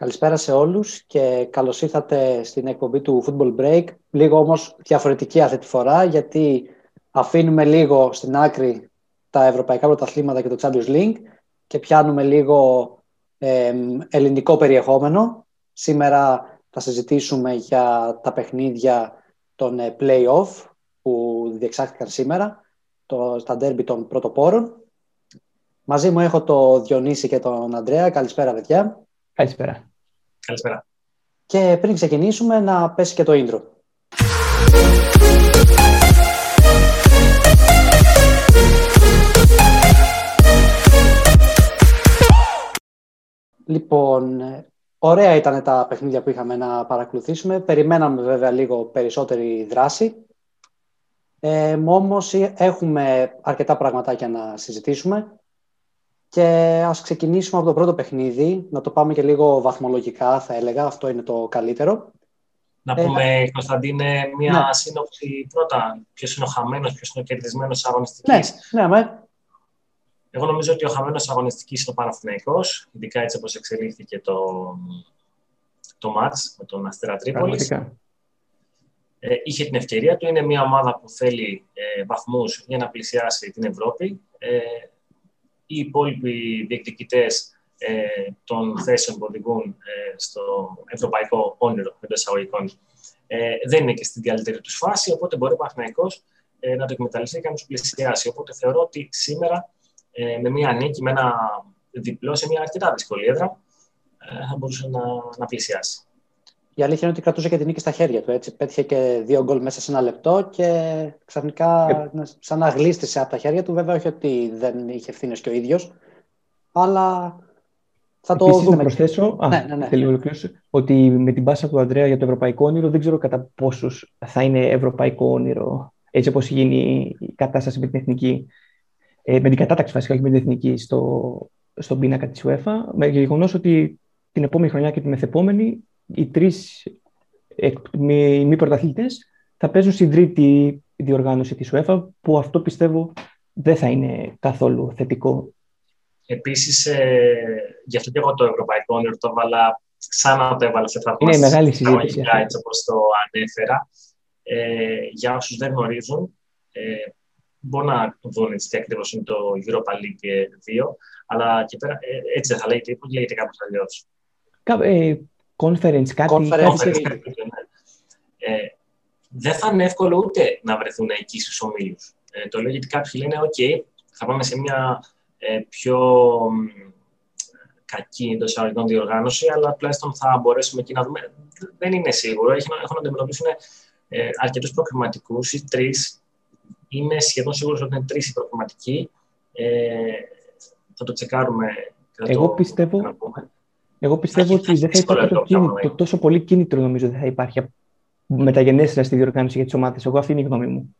Καλησπέρα σε όλους και καλώς ήρθατε στην εκπομπή του Football Break. Λίγο όμως διαφορετική αυτή τη φορά γιατί αφήνουμε λίγο στην άκρη τα ευρωπαϊκά πρωταθλήματα και το Champions League και πιάνουμε λίγο ελληνικό περιεχόμενο. Σήμερα θα συζητήσουμε για τα παιχνίδια των ε, play-off που διεξάχθηκαν σήμερα, το, τα ντέρμπι των πρωτοπόρων. Μαζί μου έχω το Διονύση και τον Ανδρέα. Καλησπέρα, παιδιά. Καλησπέρα. Καλησπέρα. Και πριν ξεκινήσουμε, να πέσει και το intro. Λοιπόν, ωραία ήταν τα παιχνίδια που είχαμε να παρακολουθήσουμε. Περιμέναμε βέβαια λίγο περισσότερη δράση. Ε, όμως έχουμε αρκετά πραγματάκια να συζητήσουμε. Και ας ξεκινήσουμε από το πρώτο παιχνίδι, να το πάμε και λίγο βαθμολογικά θα έλεγα, αυτό είναι το καλύτερο. Να πούμε, ε, Κωνσταντίνε, μία ναι. σύνοψη πρώτα. Ποιος είναι ο χαμένος, ποιος είναι ο κερδισμένος αγωνιστικής. Ναι, ναι, με. Εγώ νομίζω ότι ο χαμένος αγωνιστικής είναι ο Παναθηναϊκός, ειδικά έτσι όπως εξελίχθηκε το, το μάτς με τον Αστέρα Τρίπολης. Ε, είχε την ευκαιρία του. Είναι μια ομάδα που θέλει ε, βαθμούς για να πλησιάσει την Ευρώπη. Ε, οι υπόλοιποι διεκδικητές ε, των θέσεων που οδηγούν ε, στο ευρωπαϊκό όνειρο εντός εισαγωγικών ε, δεν είναι και στην καλύτερη τους φάση. Οπότε μπορεί ο Παναθυναϊκό ε, να το εκμεταλλευτεί και να τους πλησιάσει. Οπότε θεωρώ ότι σήμερα ε, με μια νίκη, με ένα διπλό σε μια αρκετά δύσκολη έδρα, ε, θα μπορούσε να, να πλησιάσει. Η αλήθεια είναι ότι κρατούσε και την νίκη στα χέρια του. Έτσι. Πέτυχε και δύο γκολ μέσα σε ένα λεπτό και ξαφνικά ε... σαν να γλίστησε από τα χέρια του. Βέβαια, όχι ότι δεν είχε ευθύνες και ο ίδιος, αλλά θα το Επίσης, δούμε. Να προσθέσω α, ναι, ναι, ναι. ότι με την πάσα του Ανδρέα για το ευρωπαϊκό όνειρο δεν ξέρω κατά πόσους θα είναι ευρωπαϊκό όνειρο έτσι όπως γίνει η κατάσταση με την εθνική. Ε, με την κατάταξη βασικά, όχι με την εθνική στο, στον πίνακα της UEFA. Με γεγονός ότι την επόμενη χρονιά και την μεθεπόμενη οι τρεις μη, μη πρωταθλητές θα παίζουν στην τρίτη διοργάνωση της UEFA, που αυτό πιστεύω δεν θα είναι καθόλου θετικό. Επίσης, ε, γι' αυτό και εγώ το ευρωπαϊκό όνειρο το έβαλα, ξανά το έβαλα σε Είναι μεγάλη συζήτηση. Έτσι όπως το ανέφερα. Ε, για όσους δεν γνωρίζουν, ε, μπορεί να δουν τι ακριβώς είναι το Europa League 2, αλλά και πέρα, ε, έτσι δεν θα λέγεται, πώ λέγεται κάπως αλλιώς. Ε, conference, κάτι. Conference, κάτι. Ναι. Ε, δεν θα είναι εύκολο ούτε να βρεθούν εκεί στους ομίλους. Ε, το λέω γιατί κάποιοι λένε: OK, θα πάμε σε μια ε, πιο κακή εντός εισαγωγικών διοργάνωση, αλλά τουλάχιστον θα μπορέσουμε εκεί να δούμε. Δεν είναι σίγουρο. Έχουν, έχουν να αντιμετωπίσουν ε, αρκετούς προκριματικούς ή τρεις. Είμαι σχεδόν σίγουρος ότι είναι τρεις οι προκριματικοί. Ε, θα το τσεκάρουμε. Εγώ το, πιστεύω, εγώ πιστεύω ότι δεν θα υπάρχει το, κίνητρο, τόσο πολύ κίνητρο νομίζω δεν θα υπάρχει μεταγενέστερα στη διοργάνωση για τις ομάδες. Εγώ αυτή είναι η γνώμη μου.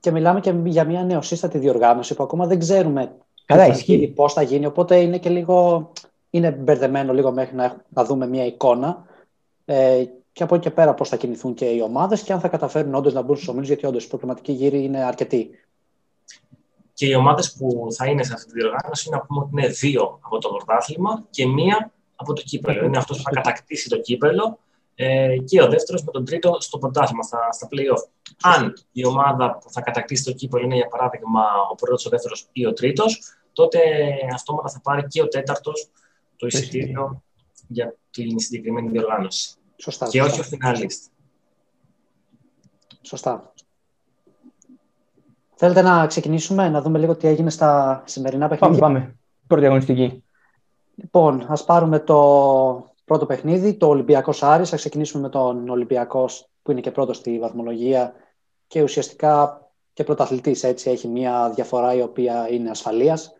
Και μιλάμε και για μια νεοσύστατη διοργάνωση που ακόμα δεν ξέρουμε Καλά, ισχύει. πώς θα γίνει. Οπότε είναι και λίγο. Είναι μπερδεμένο λίγο μέχρι να, να δούμε μια εικόνα. Ε, και από εκεί και πέρα πώς θα κινηθούν και οι ομάδες και αν θα καταφέρουν όντως να μπουν στους ομίλους, γιατί όντως η προκληματική γύρη είναι αρκετή. Και οι ομάδες που θα είναι σε αυτή τη διοργάνωση, να πούμε ότι είναι δύο από το πρωτάθλημα και μία από το κύπελο. Είναι αυτός που θα κατακτήσει το κύπελο ε, και ο δεύτερος με τον τρίτο στο πρωτάθλημα, στα, στα playoff. Αν η ομάδα που θα κατακτήσει το κύπελο είναι, για παράδειγμα, ο πρώτος, ο δεύτερος ή ο τρίτος, τότε αυτόματα θα πάρει και ο τέταρτος το εισιτήριο για την συγκεκριμένη διοργάνωση. Σωστά. Και όχι ο φινάλιστ. Σωστά. Θέλετε να ξεκινήσουμε, να δούμε λίγο τι έγινε στα σημερινά παιχνίδια; Πάμε, πάμε. Πρώτη αγωνιστική. Λοιπόν, ας πάρουμε το πρώτο παιχνίδι, το Ολυμπιακός Άρης. Θα ξεκινήσουμε με τον Ολυμπιακός που είναι και πρώτος στη βαθμολογία και ουσιαστικά και πρωταθλητής έτσι έχει μια διαφορά η οποία είναι ασφαλείας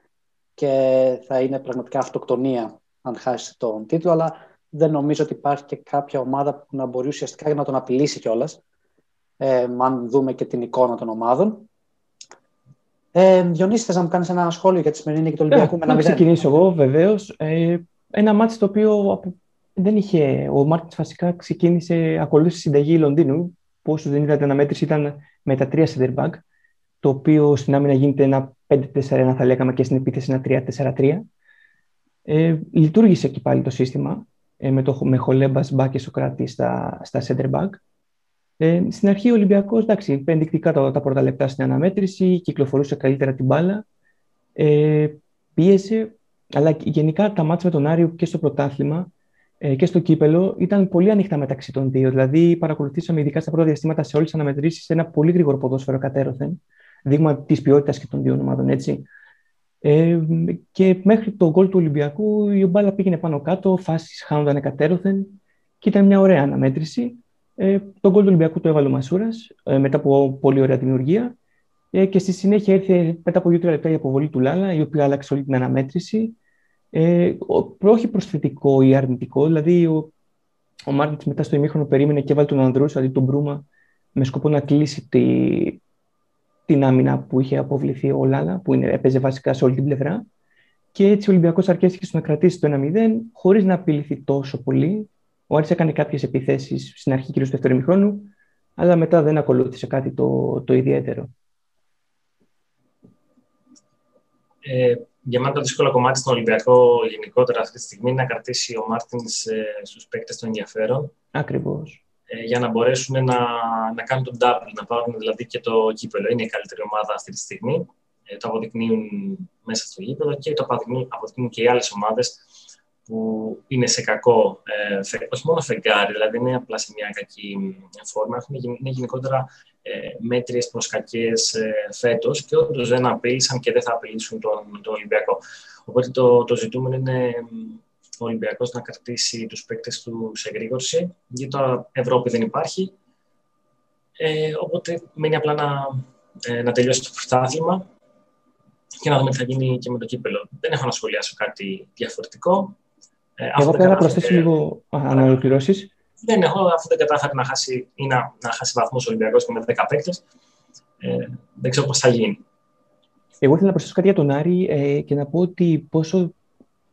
και θα είναι πραγματικά αυτοκτονία αν χάσει τον τίτλο, αλλά δεν νομίζω ότι υπάρχει και κάποια ομάδα που να μπορεί ουσιαστικά να τον απειλήσει κιόλας. Ε, αν δούμε και την εικόνα των ομάδων. Ε, Διονύση, θες να μου κάνεις ένα σχόλιο για τη σημερινή και το Ολυμπιακό με ένα Να ξεκινήσω εγώ, βεβαίως. Ε, ένα μάτι το οποίο δεν είχε. Ο Μάρτινς βασικά ξεκίνησε, ακολούθησε συνταγή Λονδίνου, που όσου δεν είδατε αναμέτρηση ήταν με τα τρία center back, το οποίο στην άμυνα γίνεται ένα 5-4-1, θα λέγαμε, και στην επίθεση ένα 3-4-3. Ε, λειτουργήσε εκεί πάλι το σύστημα. ε, με, το, με Χολέμπας, Μπά και Σοκράτη στα, στα center back. Ε, στην αρχή ο Ολυμπιακός, εντάξει, ενδεικτικά τα, τα πρώτα λεπτά στην αναμέτρηση, κυκλοφορούσε καλύτερα την μπάλα. Ε, πίεσε, αλλά γενικά τα μάτια με τον Άριο και στο πρωτάθλημα ε, και στο κύπελο ήταν πολύ ανοιχτά μεταξύ των δύο. Δηλαδή, παρακολουθήσαμε ειδικά στα πρώτα διαστήματα σε όλες τις αναμετρήσεις ένα πολύ γρήγορο ποδόσφαιρο κατέρωθεν. Δείγμα της ποιότητας και των δύο ομάδων, έτσι. Ε, και μέχρι το γκολ του Ολυμπιακού η μπάλα πήγαινε πάνω κάτω, φάσεις χάνονταν κατέρωθεν και ήταν μια ωραία αναμέτρηση. Ε, το γκολ του Ολυμπιακού το έβαλε ο Μασούρας ε, μετά από πολύ ωραία δημιουργία. Ε, και στη συνέχεια ήρθε μετά από 2-3 λεπτά η αποβολή του Λάλα, η οποία άλλαξε όλη την αναμέτρηση. Ε, όχι προσθετικό ή αρνητικό, δηλαδή ο, ο Μάρτιν μετά στο ημίχρονο περίμενε και έβαλε τον Ανδρούς αντί τον Μπρούμα με σκοπό να κλείσει τη, την άμυνα που είχε αποβληθεί ο Λάλα, που είναι, έπαιζε βασικά σε όλη την πλευρά. Και έτσι ο Ολυμπιακός αρκέστηκε στο να κρατήσει το 1-0 χωρίς να απειληθεί τόσο πολύ. Ο Άρης έκανε κάποιες επιθέσεις στην αρχή, κυρίως του δεύτερου ημιχρόνου, αλλά μετά δεν ακολούθησε κάτι το, το ιδιαίτερο. Ε, για μένα το δύσκολο κομμάτι στον Ολυμπιακό γενικότερα αυτή τη στιγμή είναι να κρατήσει ο Μάρτινς ε, στους παίκτες των ενδιαφέρον. Ακριβώς. Ε, για να μπορέσουν να, να κάνουν τον double, να πάρουν δηλαδή και το κύπελο. Είναι η καλύτερη ομάδα αυτή τη στιγμή. Ε, το αποδεικνύουν μέσα στο γήπεδο και το αποδεικνύουν και οι άλλες ομάδες που είναι σε κακό, ε, όχι μόνο φεγγάρι, δηλαδή είναι απλά σε μια κακή φόρμα, έχουν, είναι γενικότερα ε, μέτριες προς κακές ε, φέτος και όντως δεν απείλησαν και δεν θα απειλήσουν τον, τον Ολυμπιακό. Οπότε το, το ζητούμενο είναι ο Ολυμπιακός να κρατήσει τους παίκτες του σε γρήγορση, γιατί τώρα Ευρώπη δεν υπάρχει, ε, οπότε μένει απλά να, ε, να τελειώσει το πρωτάθλημα και να δούμε τι θα γίνει και με το κύπελο. Δεν έχω να σχολιάσω κάτι διαφορετικό. Ε, Εγώ πρέπει να προσθέσω λίγο, αν ολοκληρώσει. Δεν έχω, αφού δεν κατάφερε να χάσει, ή να, να χάσει βαθμό ο Ολυμπιακός και με 10 παίκτες, ε, δεν ξέρω πώς θα γίνει. Εγώ ήθελα να προσθέσω κάτι για τον Άρη ε, και να πω ότι πόσο,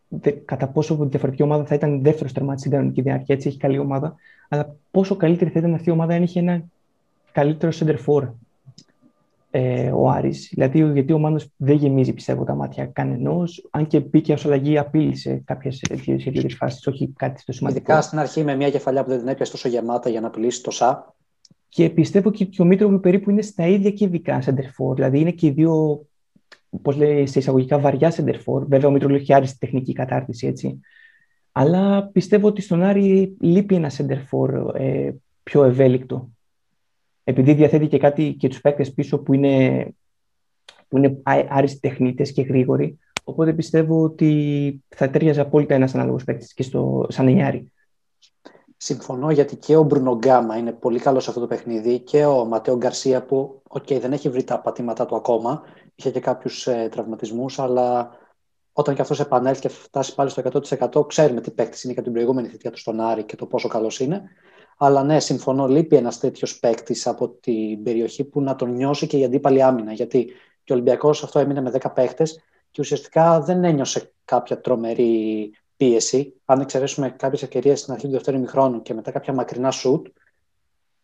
δε, κατά πόσο διαφορετική ομάδα θα ήταν δεύτερος τερμάτι στην κανονική διάρκεια. Έτσι έχει καλή ομάδα. Αλλά πόσο καλύτερη θα ήταν αυτή η ομάδα αν είχε ένα καλύτερο center for ε, ο Άρης. Δηλαδή, γιατί ο Μάνος δεν γεμίζει, πιστεύω, τα μάτια κανενός. Αν και μπήκε ως αλλαγή, απείλησε κάποιες δύο φάσεις, όχι κάτι στο σημαντικό. Ειδικά στην αρχή με μια κεφαλιά που δεν την έπιασε τόσο γεμάτα για να απειλήσει το ΣΑ. Και πιστεύω και, και ο Μήτρογλου περίπου είναι στα ίδια και ειδικά center Δηλαδή, είναι και οι δύο, πώς λέει, σε εισαγωγικά βαριά center Βέβαια, ο Μήτρογλου έχει άριστη τεχνική κατάρτιση, έτσι. Αλλά πιστεύω ότι στον Άρη λείπει ένα center ε, πιο ευέλικτο επειδή διαθέτει και κάτι και τους παίκτες πίσω που είναι, που είναι άριστοι τεχνίτες και γρήγοροι, οπότε πιστεύω ότι θα ταιριάζει απόλυτα ένας ανάλογος παίκτης και στο, σαν εννιάρι. Συμφωνώ γιατί και ο Μπρουνο είναι πολύ καλός σε αυτό το παιχνίδι και ο Ματέο Γκαρσία που okay, δεν έχει βρει τα πατήματά του ακόμα, είχε και κάποιους ε, τραυματισμούς, αλλά όταν και αυτός επανέλθει και φτάσει πάλι στο 100% ξέρουμε τι παίκτης είναι και την προηγούμενη θητεία του στον Άρη και το πόσο καλός είναι. Αλλά ναι, συμφωνώ, λείπει ένας τέτοιος παίκτης από την περιοχή που να τον νιώσει και η αντίπαλη άμυνα. Γιατί και ο Ολυμπιακός αυτό έμεινε με 10 παίκτε και ουσιαστικά δεν ένιωσε κάποια τρομερή πίεση. Αν εξαιρέσουμε κάποιες ευκαιρίες στην αρχή του δεύτερου ημιχρόνου και μετά κάποια μακρινά σουτ,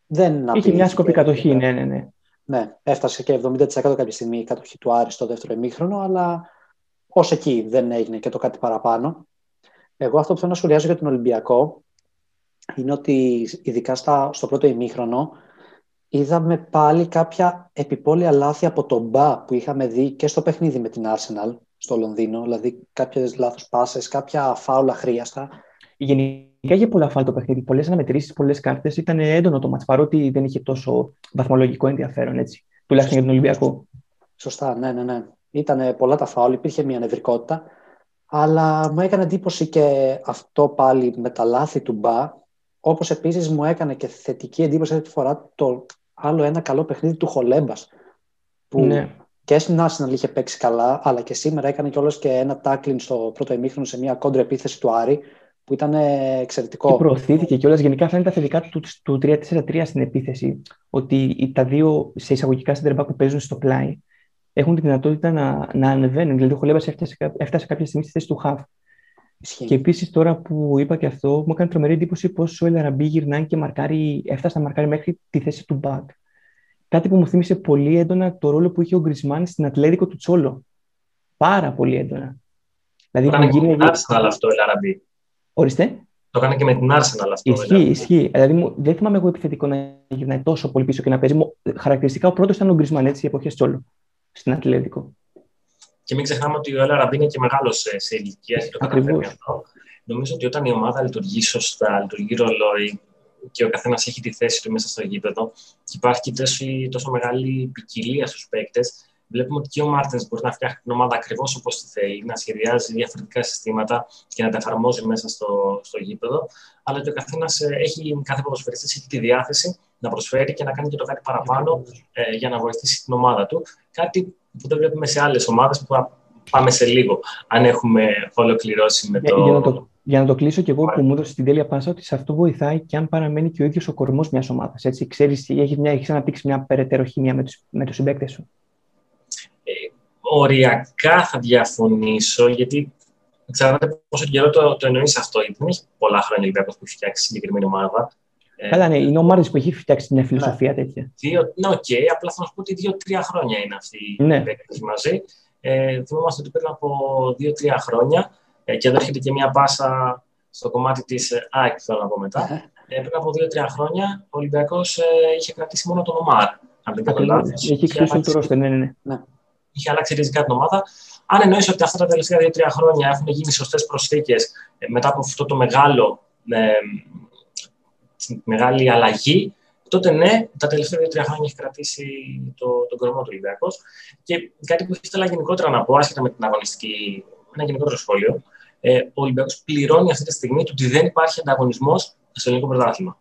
δεν Είχε μια σκοπή κατοχή, ναι, ναι, ναι. Ναι, έφτασε και 70% κάποια στιγμή η κατοχή του Άρη στο δεύτερο ημίχρονο, αλλά ως εκεί δεν έγινε και το κάτι παραπάνω. Εγώ αυτό που θέλω να σχολιάζω για τον Ολυμπιακό είναι ότι ειδικά στα, στο πρώτο ημίχρονο είδαμε πάλι κάποια επιπόλαια λάθη από τον Μπα που είχαμε δει και στο παιχνίδι με την Arsenal στο Λονδίνο, δηλαδή κάποιες λάθος πάσες, κάποια φάουλα χρειαστά. Γενικά είχε πολλά φάουλα το παιχνίδι, πολλές αναμετρήσεις, πολλές κάρτες, ήταν έντονο το μάτς, παρότι δεν είχε τόσο βαθμολογικό ενδιαφέρον, έτσι, τουλάχιστον για τον Ολυμπιακό. Σωστά, ναι, ναι, ναι. Ήταν πολλά τα φάουλ, υπήρχε μια νευρικότητα, αλλά μου έκανε εντύπωση και αυτό πάλι με τα λάθη του Μπα, όπως επίσης μου έκανε και θετική εντύπωση αυτή τη φορά το άλλο ένα καλό παιχνίδι του Χολέμπας. Που ναι. και στην Arsenal είχε παίξει καλά, αλλά και σήμερα έκανε κιόλας και ένα tackling στο πρώτο ημίχρονο σε μια κόντρα επίθεση του Άρη, που ήταν εξαιρετικό. Και προωθήθηκε κιόλας. Γενικά φαίνεται τα θετικά του, του 3-4-3 στην επίθεση. Ότι τα δύο σε εισαγωγικά center που παίζουν στο πλάι έχουν τη δυνατότητα να, να ανεβαίνουν. Δηλαδή, ο Χολέμπας έφτασε, έφτασε κάποια στιγμή στη θέση του Χαβ. Και επίσης τώρα που είπα και αυτό, μου έκανε τρομερή εντύπωση πώς ο Ελαραμπή γυρνάει και μαρκάρει, έφτασε να μαρκάρει μέχρι τη θέση του Μπακ. Κάτι που μου θύμισε πολύ έντονα το ρόλο που είχε ο Γκρισμάν στην Ατλέτικο του Τσόλο. Πάρα πολύ έντονα. Δηλαδή, Ήταν γίνει... αυτό ο Ελαραμπή. Ορίστε. Το έκανε και με την Arsenal αυτό. Ισχύει, δηλαδή. ισχύει. Δηλαδή, δεν θυμάμαι εγώ επιθετικό να γυρνάει τόσο πολύ πίσω και να παίζει. Χαρακτηριστικά ο πρώτος ήταν ο Γκρισμαν έτσι, η εποχέ Τσόλου στην Ατλέτικο. Και μην ξεχνάμε ότι ο Έλα είναι και μεγάλος σε ηλικία και το καταφέρνει αυτό. Νομίζω ότι όταν η ομάδα λειτουργεί σωστά, λειτουργεί ρολόι και ο καθένας έχει τη θέση του μέσα στο γήπεδο και υπάρχει τόσο, τόσο μεγάλη ποικιλία στους παίκτες, βλέπουμε ότι και ο Μάρτιν μπορεί να φτιάχνει την ομάδα ακριβώς όπως τη θέλει, να σχεδιάζει διαφορετικά συστήματα και να τα εφαρμόζει μέσα στο, στο γήπεδο. Αλλά και ο καθένας ε, έχει, κάθε ποδοσφαιριστής έχει τη διάθεση να προσφέρει και να κάνει και το κάτι παραπάνω ε, για να βοηθήσει την ομάδα του. Κάτι που δεν βλέπουμε σε άλλες ομάδες που θα πάμε σε λίγο, αν έχουμε ολοκληρώσει με το. Για, να το, για να το κλείσω και εγώ που μου έδωσε την τέλεια πάσα, ότι σε αυτό βοηθάει και αν παραμένει και ο ίδιος ο κορμός μιας ομάδας. Έτσι, ξέρεις, έχεις, έχεις αναπτύξει μια περαιτέρω χημία με του με τους συμπαίκτες σου. Ε, οριακά θα διαφωνήσω, γιατί ξέρετε πόσο καιρό το, το εννοείς αυτό. Γιατί δεν έχει πολλά χρόνια Ολυμπιακός που έχει φτιάξει συγκεκριμένη ομάδα. Ε, Καλά, ναι, είναι ομάδα που έχει φτιάξει μια φιλοσοφία ναι. τέτοια. Δύο, ναι, ok, okay, απλά θα σου πω ότι δύο-τρία χρόνια είναι αυτοί ναι. οι παίκτες μαζί. Ε, θυμόμαστε ότι πριν από δύο-τρία χρόνια, ε, και εδώ έρχεται και μια πάσα στο κομμάτι της ε, ΑΕΚ, θέλω να πω μετά. Ε, πριν από δύο-τρία χρόνια, ο Ολυμπιακός ε, είχε κρατήσει μόνο τον Ομάρ. Αν δεν κάνω λάθος. Είχε κλείσει το ρόστερ, ναι, ναι, ναι. Είχε αλλάξει ριζικά την ομάδα. Αν εννοείς ότι αυτά τα τελευταία δύο-τρία χρόνια έχουν γίνει σωστές προσθήκες ε, μετά από αυτό το μεγάλο ε, μεγάλη αλλαγή, τότε ναι, τα τελευταία δύο-τρία χρόνια έχει κρατήσει το, τον κορμό του Ολυμπιακός. Και κάτι που ήθελα γενικότερα να πω, άσχετα με την αγωνιστική, ένα γενικότερο σχόλιο, ε, ο Ολυμπιακός πληρώνει αυτή τη στιγμή ότι δεν υπάρχει ανταγωνισμός στο ελληνικό πρωτάθλημα.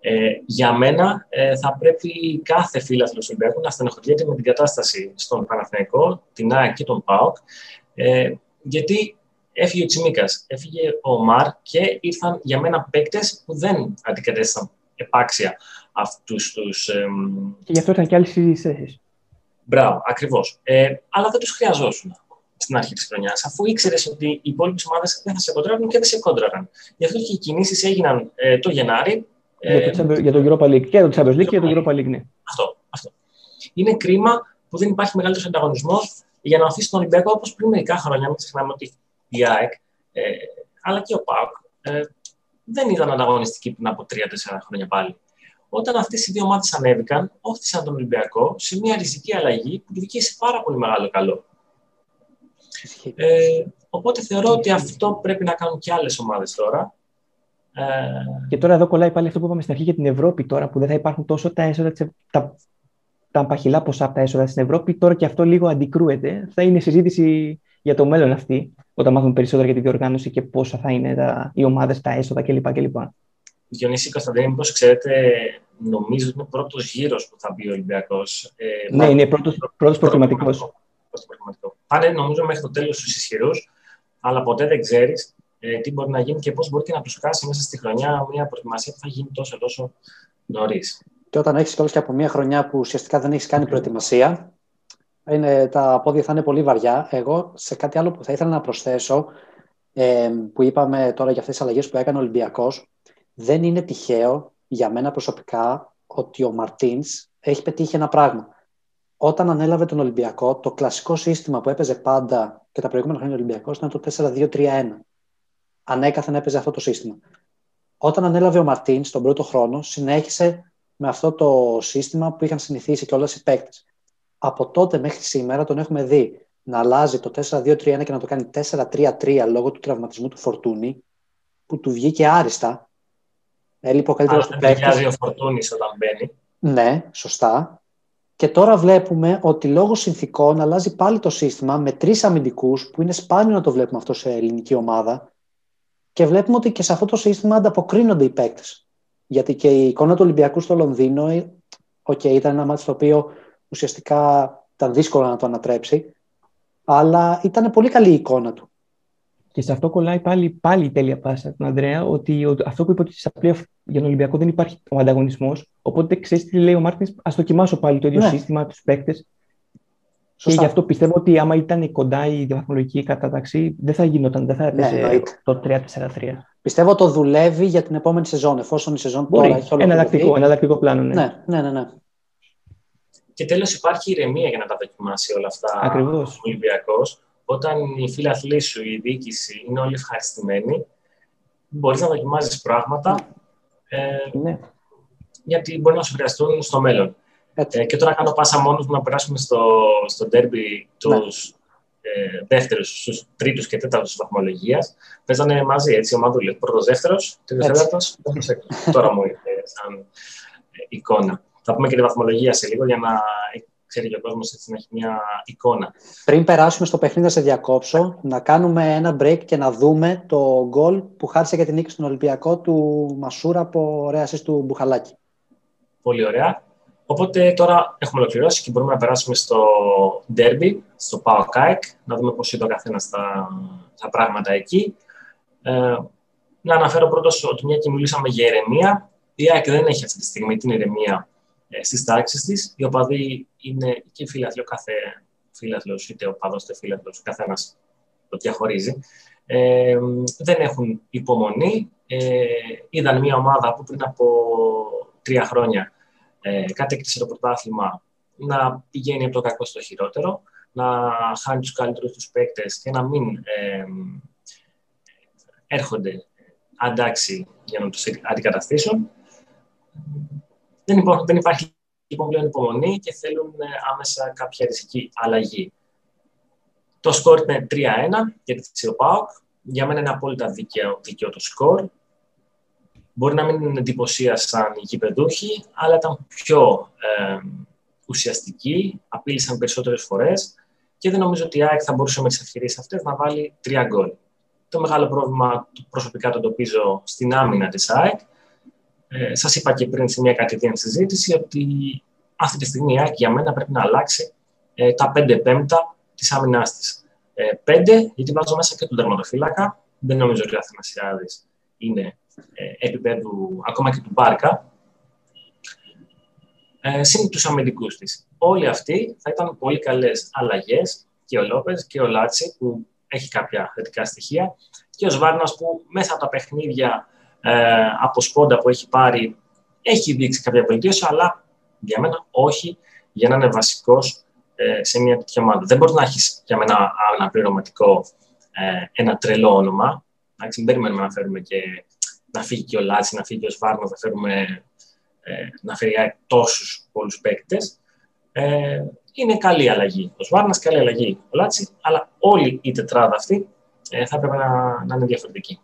Ε, για μένα ε, θα πρέπει κάθε φίλαθλος του Ολυμπιακού να στενοχωριέται με την κατάσταση στον Παναθηναϊκό, την ΑΕΚ και τον ΠΑΟΚ, ε, γιατί έφυγε ο Τσιμίκας, έφυγε ο Μαρ και ήρθαν για μένα παίκτες που δεν αντικατέστησαν επάξια αυτούς τους. Και γι' αυτό ήταν και άλλε θέσεις. Μπράβο, ακριβώς. Ε, αλλά δεν τους χρειαζόσουν στην αρχή της χρονιάς, αφού ήξερες ότι οι υπόλοιπες ομάδες δεν θα σε κοντράρουν και δεν σε κόντραραν. Γι' αυτό και οι κινήσεις έγιναν ε, το Γενάρη. Ε, για, το, για το Europa League και το Champions League και το Europa League, ναι. Αυτό, αυτό. Είναι κρίμα που δεν υπάρχει μεγαλύτερος ανταγωνισμός για να αφήσει τον Ολυμπιακό όπως πριν μερικά χρόνια. Μην ξεχνάμε ότι η ΑΕΚ, ε, αλλά και ο ΠΑΟΚ, ε, δεν ήταν ανταγωνιστικοί πριν από 3-4 χρόνια πάλι. Όταν αυτές οι δύο ομάδες ανέβηκαν, όφτισαν τον Ολυμπιακό σε μια ριζική αλλαγή που του βγήκε σε πάρα πολύ μεγάλο καλό. Ε, οπότε θεωρώ ότι αυτό πρέπει να κάνουν και άλλες ομάδες τώρα. Ε... Και τώρα εδώ κολλάει πάλι αυτό που είπαμε στην αρχή για την Ευρώπη τώρα, που δεν θα υπάρχουν τόσο τα έσοδα, τα, τα παχυλά ποσά από τα έσοδα στην Ευρώπη. Τώρα και αυτό λίγο αντικρούεται. Θα είναι συζήτηση για το μέλλον αυτή, όταν μάθουμε περισσότερα για τη διοργάνωση και πόσα θα είναι τα, οι ομάδες, τα έσοδα κλπ. κλπ. Διονύση Κωνσταντίνη, όπως ξέρετε, νομίζω ότι είναι ο πρώτος γύρος που θα μπει ο Ολυμπιακός. Ε, ναι, είναι πρώτο προκληματικό. Πάνε νομίζω μέχρι το τέλος τους ισχυρούς, αλλά ποτέ δεν ξέρεις ε, τι μπορεί να γίνει και πώς μπορεί και να τους κάσει μέσα στη χρονιά μια προετοιμασία που θα γίνει τόσο τόσο νωρίς. Και όταν έχεις κιόλα και από μια χρονιά που ουσιαστικά δεν έχεις κάνει προετοιμασία, είναι, τα πόδια θα είναι πολύ βαριά. Εγώ σε κάτι άλλο που θα ήθελα να προσθέσω, ε, που είπαμε τώρα για αυτές τις αλλαγές που έκανε ο Ολυμπιακός, δεν είναι τυχαίο για μένα προσωπικά ότι ο Μαρτίνς έχει πετύχει ένα πράγμα. Όταν ανέλαβε τον Ολυμπιακό, το κλασικό σύστημα που έπαιζε πάντα και τα προηγούμενα χρόνια ο Ολυμπιακός ήταν το 4-2-3-1. Ανέκαθεν έπαιζε αυτό το σύστημα. Όταν ανέλαβε ο Μαρτίνς τον πρώτο χρόνο, συνέχισε με αυτό το σύστημα που είχαν συνηθίσει και όλε οι παίκτες από τότε μέχρι σήμερα τον έχουμε δει να αλλάζει το 4-2-3-1 και να το κάνει 4-3-3 λόγω του τραυματισμού του Φορτούνη, που του βγήκε άριστα. Έλειπε ο καλύτερος του παίκτης. Δεν ο Φορτούνης όταν μπαίνει. Ναι, σωστά. Και τώρα βλέπουμε ότι λόγω συνθήκων αλλάζει πάλι το σύστημα με τρεις αμυντικούς, που είναι σπάνιο να το βλέπουμε αυτό σε ελληνική ομάδα. Και βλέπουμε ότι και σε αυτό το σύστημα ανταποκρίνονται οι παίκτες. Γιατί και η εικόνα του Ολυμπιακού στο Λονδίνο, okay, ήταν ένα μάτι στο οποίο ουσιαστικά ήταν δύσκολο να το ανατρέψει. Αλλά ήταν πολύ καλή η εικόνα του. Και σε αυτό κολλάει πάλι, πάλι η τέλεια πάσα τον Ανδρέα, ότι αυτό που είπε ότι στα πλοία για τον Ολυμπιακό δεν υπάρχει ο ανταγωνισμός. Οπότε ξέρεις τι λέει ο Μάρτινς, ας δοκιμάσω πάλι το ίδιο ναι. σύστημα, τους παίκτες. Και γι' αυτό πιστεύω ότι άμα ήταν κοντά η βαθμολογική κατάταξη, δεν θα γινόταν, δεν θα ναι, έπαιζε ναι, το 3-4-3. Πιστεύω το δουλεύει για την επόμενη σεζόν, εφόσον η σεζόν Μπορεί. τώρα έχει ολοκληρωθεί. Εναλλακτικό, πλάνο, ναι. Ναι, ναι, ναι. ναι. Και τέλος υπάρχει ηρεμία για να τα δοκιμάσει όλα αυτά Ακριβώς. ο Ολυμπιακός. Όταν οι φίλοι σου, η διοίκηση είναι όλοι ευχαριστημένοι, μπορείς να δοκιμάζεις πράγματα ε, ναι. γιατί μπορεί να σου χρειαστούν στο μέλλον. Ε, και τώρα κάνω πάσα μόνος μου να περάσουμε στο, στο derby τους ε, δεύτερους, στους τρίτους και τέταρτους βαθμολογίας. Παίζανε μαζί, έτσι, ομαδούλες. Πρώτος, δεύτερος, τρίτος, τέταρτος. τώρα μου ήρθε σαν ε, εικόνα. Θα πούμε και τη βαθμολογία σε λίγο για να ξέρει και ο κόσμος να έχει μια εικόνα. Πριν περάσουμε στο παιχνίδι, να σε διακόψω, να κάνουμε ένα break και να δούμε το γκολ που χάρισε για την νίκη στον Ολυμπιακό του Μασούρα από ωραία του Μπουχαλάκη. Πολύ ωραία. Οπότε τώρα έχουμε ολοκληρώσει και μπορούμε να περάσουμε στο derby, στο ΠΑΟΚ-ΑΕΚ, να δούμε πώς είδε ο καθένας τα, τα πράγματα εκεί. Ε, να αναφέρω πρώτα ότι μια και μιλήσαμε για ηρεμία, η ΑΕΚ δεν έχει αυτή τη στιγμή την ηρεμία ε, στις τάξεις της. Οι οπαδοί είναι και φίλαθλοι, ο κάθε φίλαθλος, είτε οπαδός είτε φίλαθλος, ο καθένας το διαχωρίζει. Ε, δεν έχουν υπομονή. Ε, είδαν μια ομάδα που πριν από τρία χρόνια ε, κατέκτησε το πρωτάθλημα να πηγαίνει από το κακό στο χειρότερο, να χάνει τους καλύτερους τους παίκτες και να μην ε, έρχονται αντάξει για να τους αντικαταστήσουν. Δεν, υπό, δεν υπάρχει λοιπόν πλέον υπομονή και θέλουν ε, άμεσα κάποια ριζική αλλαγή. Το σκορ είναι 3-1 για της ΠΑΟΚ. Για μένα είναι απόλυτα δίκαιο, δίκαιο το σκορ. Μπορεί να μην εντυπωσίασαν οι γηπεδούχοι, αλλά ήταν πιο ε, ουσιαστικοί, απείλησαν περισσότερες φορές και δεν νομίζω ότι η ΑΕΚ θα μπορούσε με τις ευκαιρίες αυτές να βάλει τρία γκολ. Το μεγάλο πρόβλημα προσωπικά το εντοπίζω στην άμυνα της ΑΕΚ. Ε, σας είπα και πριν σε μια κατηδίαν συζήτηση ότι αυτή τη στιγμή η ΑΕΚ για μένα πρέπει να αλλάξει ε, τα πέντε πέμπτα της άμυνάς της. Ε, πέντε, γιατί βάζω μέσα και τον τερματοφύλακα. Δεν νομίζω ότι ο Αθηνασιάδης είναι ε, επίπεδου ακόμα και του Μπάρκα, ε, συν τους αμυντικούς της. Όλοι αυτοί θα ήταν πολύ καλές αλλαγές και ο Λόπες και ο Λάτσι που έχει κάποια θετικά στοιχεία και ο Σβάρνας που μέσα από τα παιχνίδια ε, από σπόντα που έχει πάρει έχει δείξει κάποια βελτίωση αλλά για μένα όχι για να είναι βασικός ε, σε μια τέτοια ομάδα. Δεν μπορεί να έχεις για μένα ένα πληρωματικό, ε, ένα τρελό όνομα. δεν περιμένουμε να φέρουμε και να φύγει και ο Λάτσι, να φύγει ο Σβάρνας, να, φέρουμε, ε, να φέρει τόσους πολλούς παίκτες. Ε, είναι καλή αλλαγή. Ο Σβάρνας, καλή αλλαγή ο Λάτσι, αλλά όλη η τετράδα αυτή ε, θα έπρεπε να, να είναι διαφορετική.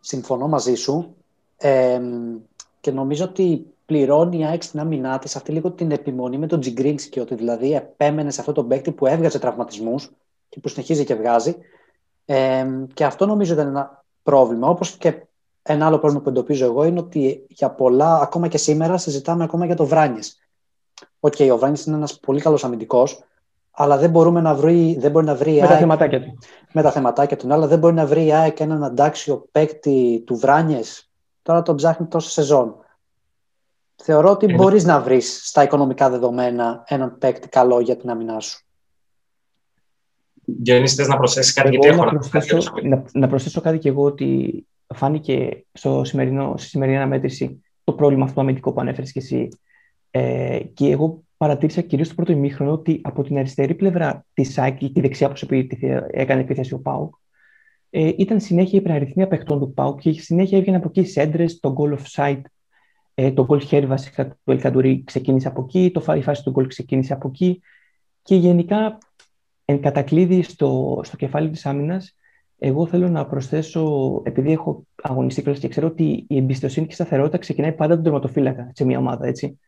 Συμφωνώ μαζί σου ε, και νομίζω ότι πληρώνει η ΑΕΚ στην άμυνά της αυτή λίγο την επιμονή με τον και ότι δηλαδή επέμενε σε αυτό το παίκτη που έβγαζε τραυματισμούς και που συνεχίζει και βγάζει. Ε, και αυτό νομίζω ήταν ένα πρόβλημα. Όπως και ένα άλλο πρόβλημα που εντοπίζω εγώ είναι ότι για πολλά, ακόμα και σήμερα, συζητάμε ακόμα για το Βράνιες. Ok, okay, ο Βράνιες είναι ένας πολύ καλός αμυντικός, αλλά δεν, μπορούμε να βρει, δεν μπορεί να βρει. Με τα θεματάκια του. Με τα θεματάκια του, αλλά δεν μπορεί να βρει η ΑΕΚ έναν αντάξιο παίκτη του Βράνιες. Τώρα τον ψάχνει τόσο σεζόν. Θεωρώ ότι μπορείς να βρεις στα οικονομικά δεδομένα έναν παίκτη καλό για την άμυνά σου. Διονύση, θες να προσθέσεις κάτι, γιατί έχω να προσθέσω, να, να προσθέσω κάτι και εγώ ότι φάνηκε στο σημερινό, στη σημερινή αναμέτρηση το πρόβλημα αυτό αμυντικό που ανέφερες και εσύ. Ε, και εγώ παρατήρησα κυρίως στο πρώτο ημίχρονο ότι από την αριστερή πλευρά της Σάκη, τη δεξιά που έκανε επίθεση ο Πάουκ, ε, ήταν συνέχεια η υπεραριθμία παιχτών του Πάουκ και συνέχεια έβγαινε από εκεί σέντρες, το goal of sight, ε, το goal χέρι βασικά του Ελκαντουρί ξεκίνησε από εκεί, το φάση του goal ξεκίνησε από εκεί και γενικά Εν κατακλείδη στο, στο κεφάλι της άμυνας, εγώ θέλω να προσθέσω, επειδή έχω αγωνιστεί και ξέρω ότι η εμπιστοσύνη και η σταθερότητα ξεκινάει πάντα τον τερματοφύλακα σε μια ομάδα, έτσι.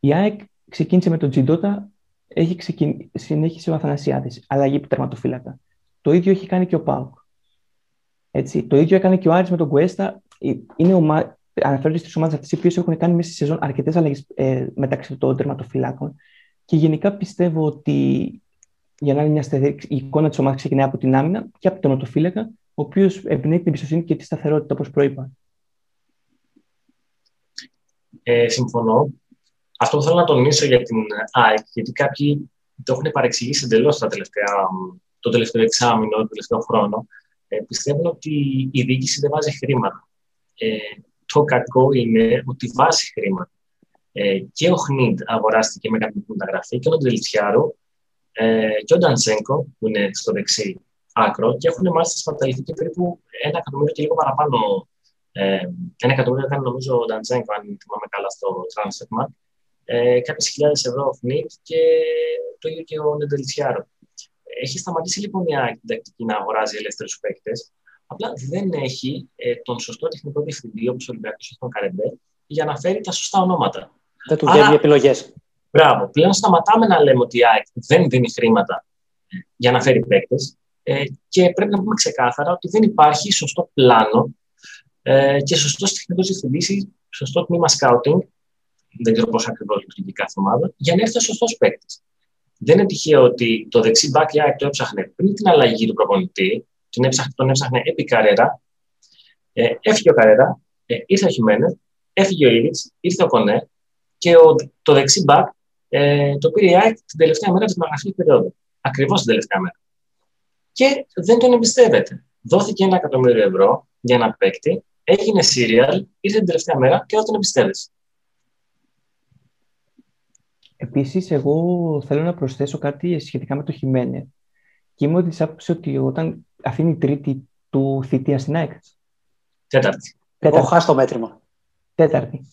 Η ΑΕΚ ξεκίνησε με τον Τζιντότα, έχει ξεκιν... συνέχισε ο Αθανασιάδης, αλλαγή του τερματοφύλακα. Το ίδιο έχει κάνει και ο Πάουκ. Έτσι. Το ίδιο έκανε και ο Άρης με τον Κουέστα. Ε, είναι ομα... Αναφέρονται στις ομάδες αυτές οι οποίες έχουν κάνει μέσα στη σεζόν αρκετές αλλαγές ε, μεταξύ των τερματοφυλάκων. Και γενικά πιστεύω ότι για να είναι μια σταθερή η εικόνα της ομάδας ξεκινάει από την άμυνα και από τον οτοφύλακα, ο οποίος εμπνέει την εμπιστοσύνη και τη σταθερότητα, όπως προείπα. Ε, συμφωνώ. Αυτό που θέλω να τονίσω για την ΑΕΚ, γιατί κάποιοι το έχουν παρεξηγήσει εντελώς το τελευταίο εξάμεινο, το τελευταίο χρόνο, ε, πιστεύουν ότι η διοίκηση δεν βάζει χρήματα. Ε, το κακό είναι ότι βάζει χρήματα. Ε, και ο Χνίντ αγοράστηκε με κάποια μεταγραφή και ο Ντελτσιάρου ε, και ο Ντανσέγκο, που είναι στο δεξί άκρο και έχουν μάλιστα σπαταληθεί περίπου ένα εκατομμύριο και λίγο παραπάνω. Ε, ένα εκατομμύριο έκανε νομίζω ο Νταντζέγκο, αν θυμάμαι καλά, στο Transfermarkt. Ε, Κάποιες χιλιάδες ευρώ ο Φνιτ και το ίδιο και ο Νεντελισιάρο. Έχει σταματήσει λοιπόν η ΑΕΚ την τακτική να αγοράζει ελεύθερους παίκτες. Απλά δεν έχει ε, τον σωστό τεχνικό διευθυντή, όπως ο Ολυμπιακός έχει τον Καρεμπέ, για να φέρει τα σωστά ονόματα. Δεν τους βγαίνουν οι επιλογές. Μπράβο. Πλέον σταματάμε να λέμε ότι η ΑΕΚ δεν δίνει χρήματα ε, για να φέρει παίκτες. Ε, και πρέπει να πούμε ξεκάθαρα ότι δεν υπάρχει σωστό πλάνο ε, και σωστός τεχνικός διευθυντής, σωστό τμήμα scouting. Δεν ξέρω πώς ακριβώς λειτουργεί κάθε ομάδα, για να έρθει ο σωστός παίκτης. Δεν είναι τυχαίο ότι το δεξί back η ΑΕΚ το έψαχνε πριν την αλλαγή του προπονητή, τον έψαχνε, τον έψαχνε επί Καρέρα. Ε, έφυγε ο Καρέρα, ε, ήρθε ο Χιμένες, έφυγε ο Ήλιτ, ήρθε ο Κονέ και ο, το δεξί back ε, το πήρε η ΑΕΚ την τελευταία μέρα της μεταγραφική περίοδου. Ακριβώς την τελευταία μέρα. Και δεν τον εμπιστεύεται. Δόθηκε ένα εκατομμύριο ευρώ για ένα παίκτη, έγινε serial, ήρθε την τελευταία μέρα και δεν τον εμπιστεύεσαι. Επίσης, εγώ θέλω να προσθέσω κάτι σχετικά με το Χιμένε. Και είμαι ότι άποψης ότι όταν αφήνει τρίτη του θητεία στην ΑΕΚ. Τέταρτη. Εγώ χάσω το μέτρημα. Τέταρτη.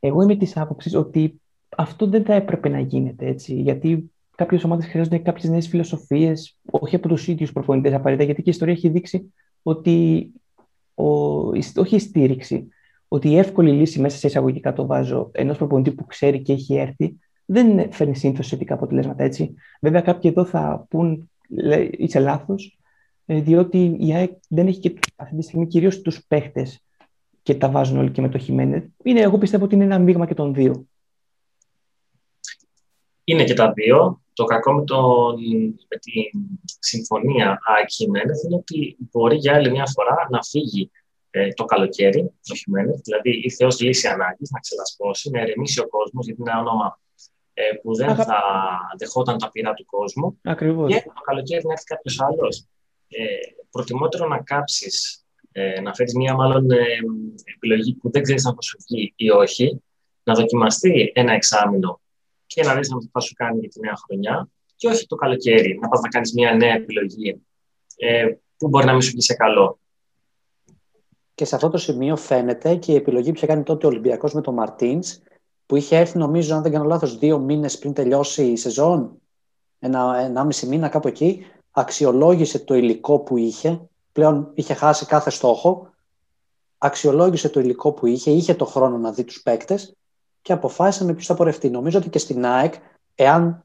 Εγώ είμαι της άποψης ότι αυτό δεν θα έπρεπε να γίνεται έτσι. Γιατί κάποιες ομάδες χρειάζονται κάποιες νέες φιλοσοφίες, όχι από τους ίδιους προπονητές απαραίτητα, γιατί και η ιστορία έχει δείξει ότι. Ο, όχι η στήριξη, ότι η εύκολη λύση μέσα σε εισαγωγικά το βάζω ενός προπονητή που ξέρει και έχει έρθει, δεν φέρνει συνήθω θετικά αποτελέσματα έτσι. Βέβαια, κάποιοι εδώ θα πούν είσαι λάθος, ε, διότι η ΑΕΚ δεν έχει και αυτή τη στιγμή κυρίως τους παίχτες και τα βάζουν όλοι και με το Χιμένε. Είναι, εγώ πιστεύω ότι είναι ένα μείγμα και των δύο. Είναι και τα δύο. Το κακό με, τον, με τη συμφωνία ΑΕΚ Χιμένεθ είναι ότι μπορεί για άλλη μια φορά να φύγει ε, το καλοκαίρι, το Χιμένεθ, δηλαδή ήρθε ω λύση ανάγκη να ξελασπώσει, να ερεμήσει ο κόσμος, γιατί είναι ένα όνομα ε, που δεν Αγα... θα δεχόταν τα πειρά του κόσμου. Ακριβώς. Και το καλοκαίρι να έρθει κάποιος άλλος. Ε, προτιμότερο να κάψεις, ε, να φέρεις μια μάλλον ε, επιλογή που δεν ξέρεις αν θα σου βγει ή όχι, να δοκιμαστεί ένα εξάμεινο και να δεις αν θα σου κάνει για τη νέα χρονιά, και όχι το καλοκαίρι να πας να κάνεις μια νέα επιλογή ε, που μπορεί να μην σου βγει σε καλό. Και σε αυτό το σημείο φαίνεται και η επιλογή που είχε κάνει τότε ο Ολυμπιακός με τον Μαρτίνς που είχε έρθει νομίζω, αν δεν κάνω λάθος, δύο μήνες πριν τελειώσει η σεζόν, ένα, ένα μισή μήνα κάπου εκεί, αξιολόγησε το υλικό που είχε, πλέον είχε χάσει κάθε στόχο, αξιολόγησε το υλικό που είχε, είχε το χρόνο να δει τους παίκτες και αποφάσισε με ποιους θα πορευτεί. Νομίζω ότι και στην ΑΕΚ, εάν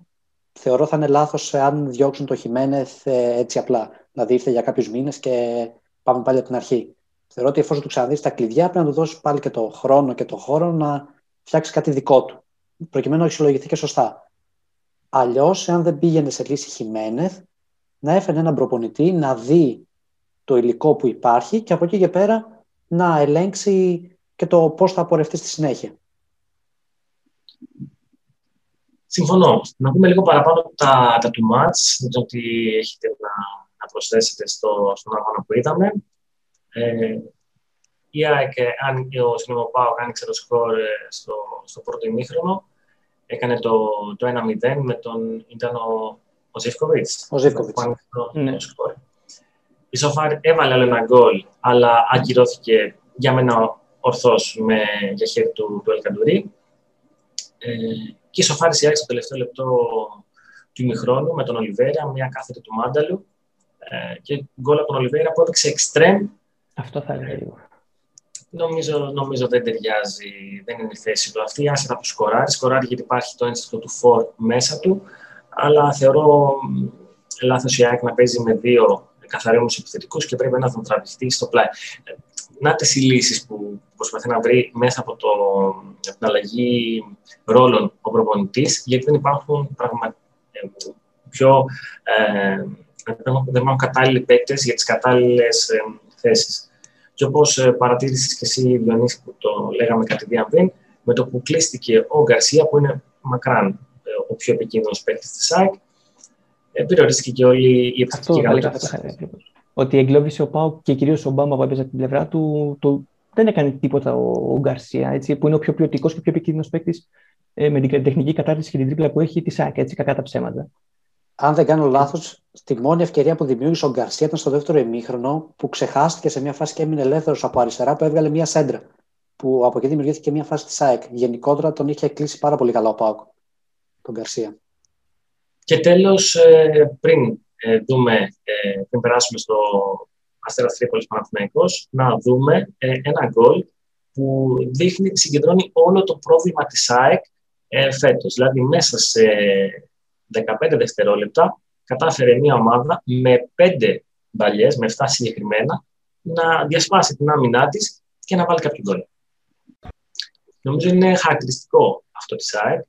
θεωρώ θα είναι λάθος εάν διώξουν το Χιμένεθ ε, έτσι απλά, δηλαδή ήρθε για κάποιους μήνες και πάμε πάλι από την αρχή. Θεωρώ ότι εφόσον του ξαναδείς τα κλειδιά, πρέπει να του δώσεις πάλι και το χρόνο και το χώρο να φτιάξεις κάτι δικό του, προκειμένου να αξιολογηθεί και σωστά. Αλλιώς, εάν δεν πήγαινε σε λύση Χιμένεθ, να έφερε έναν προπονητή να δει το υλικό που υπάρχει και από εκεί και πέρα να ελέγξει και το πώς θα απορρευτεί στη συνέχεια. Συμφωνώ. Να πούμε λίγο παραπάνω τα, τα του μάτς, με το ότι έχετε να, να προσθέσετε στο, στον αγώνα που είδαμε. Ε, η ΑΕΚ, αν ο Συνομοπάο άνοιξε το σκορ ε, στο, στο πρώτο ημίχρονο, έκανε το, το 1-0 με τον, ήταν ο, ο Ζήφκοβιτς. Ο Ζήφκοβιτς. Το, ναι. σκορ. Η Σοφάρ έβαλε άλλο ένα γκολ, αλλά ακυρώθηκε για μένα ορθώς με, για χέρι του, του Ελκαντουρί. Ε, και η Σοφάρ σιάξε το τελευταίο λεπτό του ημιχρόνου με τον Ολιβέρα, μια κάθετη του Μάνταλου. Ε, και γκολ από τον Ολιβέρα που έπαιξε εξτρέμ. Αυτό θα έλεγα λίγο. Νομίζω, νομίζω δεν ταιριάζει, δεν είναι η θέση του αυτή. Άσχετα που σκοράρει, σκοράρει γιατί υπάρχει το ένστικτο του φορ μέσα του. Αλλά θεωρώ λάθος η ΑΕΚ να παίζει με δύο καθαρέου επιθετικούς και πρέπει να τον τραβηχτεί στο πλάι. Να τις οι λύσεις που προσπαθεί να βρει μέσα από, το, από την αλλαγή ρόλων ο προπονητής, γιατί δεν υπάρχουν πραγμα... Ε, πιο. Ε, δεν υπάρχουν κατάλληλοι παίκτες για τις κατάλληλες ε, θέσεις. Και όπως ε, παρατήρησες και εσύ, Διονύση, που το λέγαμε κατηδίαν πριν, με το που κλείστηκε ο Γκαρσία, που είναι μακράν ε, ο πιο επικίνδυνος παίκτης της ΣΑΚ, ε, περιορίστηκε και όλη η επιθετική γαλλία. Ότι εγκλώβησε ο Πάου και κυρίως ο Ομπάμα που έπαιζε από την πλευρά του, το, δεν έκανε τίποτα ο, ο Γκαρσία, έτσι, που είναι ο πιο ποιοτικός και πιο επικίνδυνος παίκτης ε, με την τεχνική κατάρτιση και την τρίπλα που έχει της ΣΑΚ, έτσι, κακά τα ψέματα. Αν δεν κάνω λάθος, στη μόνη ευκαιρία που δημιούργησε ο Γκαρσία ήταν στο δεύτερο ημίχρονο που ξεχάστηκε σε μια φάση και έμεινε ελεύθερος από αριστερά που έβγαλε μια σέντρα. Που από εκεί δημιουργήθηκε μια φάση της ΑΕΚ. Γενικότερα τον είχε κλείσει πάρα πολύ καλά ο Πάοκ, τον Γκαρσία. Και τέλος, ε, πριν, ε, δούμε, ε, πριν περάσουμε στο Αστέρας Τρίπολης Παναθηναϊκός, να δούμε ένα γκολ που δείχνει, συγκεντρώνει όλο το πρόβλημα της ΑΕΚ ε, φέτος. Δηλαδή, μέσα σε 15 δευτερόλεπτα κατάφερε μια ομάδα με 5 μπαλιές, με 7 συγκεκριμένα, να διασπάσει την άμυνά της και να βάλει κάποιο γκολ. Νομίζω είναι χαρακτηριστικό αυτό της ΑΕΚ.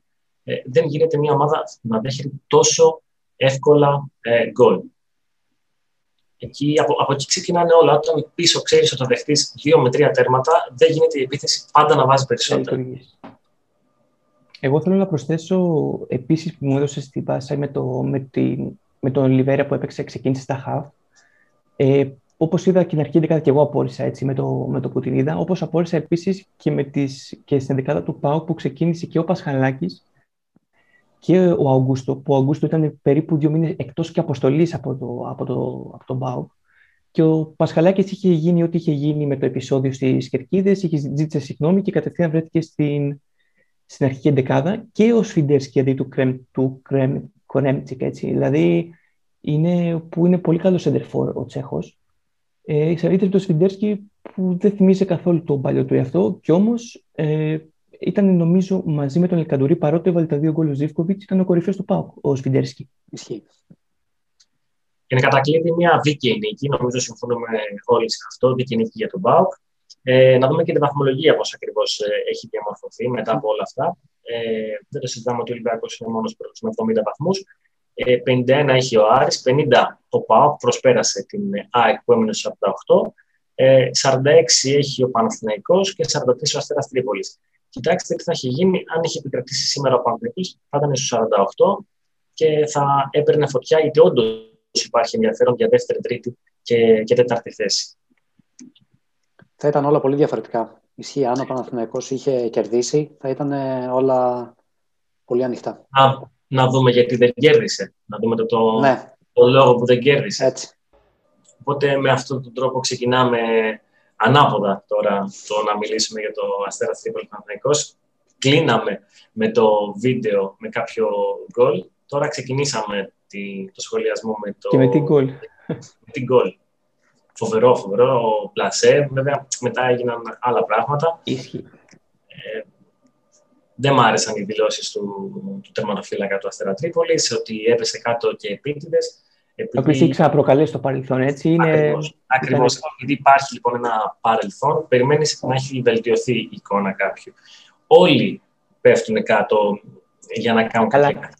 Ε, δεν γίνεται μια ομάδα να δέχεται τόσο εύκολα ε, γκολ. Εκεί, από, από εκεί ξεκινάνε όλα. Όταν πίσω ξέρεις ότι θα δεχτεί δύο με τρία τέρματα, δεν γίνεται η επίθεση πάντα να βάζει περισσότερο. Εγώ θέλω να προσθέσω επίσης που μου έδωσες στην πάσα με, το, με, τη, με τον Λιβέρα που έπαιξε, ξεκίνησε στα χαβ. Ε, Όπως είδα και στην αρχή δεκάδα και εγώ απόρρισα έτσι, με, το, με το που την είδα. Όπως απόρρισα επίσης και, και στην δεκάδα του Πάου που ξεκίνησε και ο Πασχαλάκης και ο Αugούστο, που ο Αugούστο ήταν περίπου δύο μήνες εκτός και αποστολής από, το, από, το, από τον Πάου. Και ο Πασχαλάκης είχε γίνει ό,τι είχε γίνει με το επεισόδιο στις Κερκίδες, είχε ζήτησε συγγνώμη και κατευθείαν βρέθηκε στην, στην αρχική εντεκάδα και ο Σφιντέρσκι αντί του, Κρέμ, του Κρέμ, Κορέμτσικ. Έτσι. Δηλαδή, είναι, που είναι πολύ καλό σεντερφόρ ο Τσέχος. Ε, Εξαρτήται το Σφιντέρσκι που δεν θυμίζει καθόλου τον παλιό του εαυτό και όμως ε, ήταν νομίζω μαζί με τον Ελκαντουρί παρότι έβαλε τα δύο γκολ ο Ζήφκοβιτς, ήταν ο κορυφαίος του Πάουκ, ο Σφιντέρσκι. Ισχύει. Είναι κατά κλείδι μια δίκαιη νίκη. Νομίζω συμφωνούμε όλοι σε αυτό. Δίκαιη νίκη για τον Πάουκ. Ε, να δούμε και τη βαθμολογία πώς ακριβώς ε, έχει διαμορφωθεί μετά από όλα αυτά. Ε, δεν το συζητάμε ότι ο Ολυμπιακός είναι μόνος πρώτος με 70 βαθμούς. Ε, 51 έχει ο Άρης, 50 ο ΠΑΟΚ, προσπέρασε την ΑΕΚ που έμεινε στους 48. Ε, 46 έχει ο Παναθηναϊκός και 43 ο Αστέρας Τρίπολης. Κοιτάξτε τι θα είχε γίνει αν είχε επικρατήσει σήμερα ο Παναθηναϊκός, θα ήταν στους 48 και θα έπαιρνε φωτιά γιατί όντως υπάρχει ενδιαφέρον για δεύτερη, τρίτη και, και τέταρτη θέση θα ήταν όλα πολύ διαφορετικά. Ισχύει, αν ο Παναθηναϊκός είχε κερδίσει, θα ήταν όλα πολύ ανοιχτά. Να, να δούμε γιατί δεν κέρδισε. Να δούμε το, το, ναι. το λόγο που δεν κέρδισε. Έτσι. Οπότε με αυτόν τον τρόπο ξεκινάμε ανάποδα τώρα το να μιλήσουμε για το Αστέρας Τρίπολη Παναθηναϊκός. Κλείναμε με το βίντεο με κάποιο γκολ. Τώρα ξεκινήσαμε το σχολιασμό με το... Και με την γκολ. Με την γκολ φοβερό, φοβερό πλασέ. Βέβαια, μετά έγιναν άλλα πράγματα. Ισχύει. Ε, δεν μ' άρεσαν οι δηλώσεις του, του τερματοφύλακα του Αστέρα Τρίπολη, ότι έπεσε κάτω και επίτηδες. Επειδή... Ο είχε ξαναπροκαλέσει στο παρελθόν, έτσι. Είναι... Ακριβώς. Επειδή υπάρχει λοιπόν ένα παρελθόν, περιμένεις να έχει βελτιωθεί η εικόνα κάποιου. Όλοι πέφτουν κάτω για να κάνουν Καλά, κάποια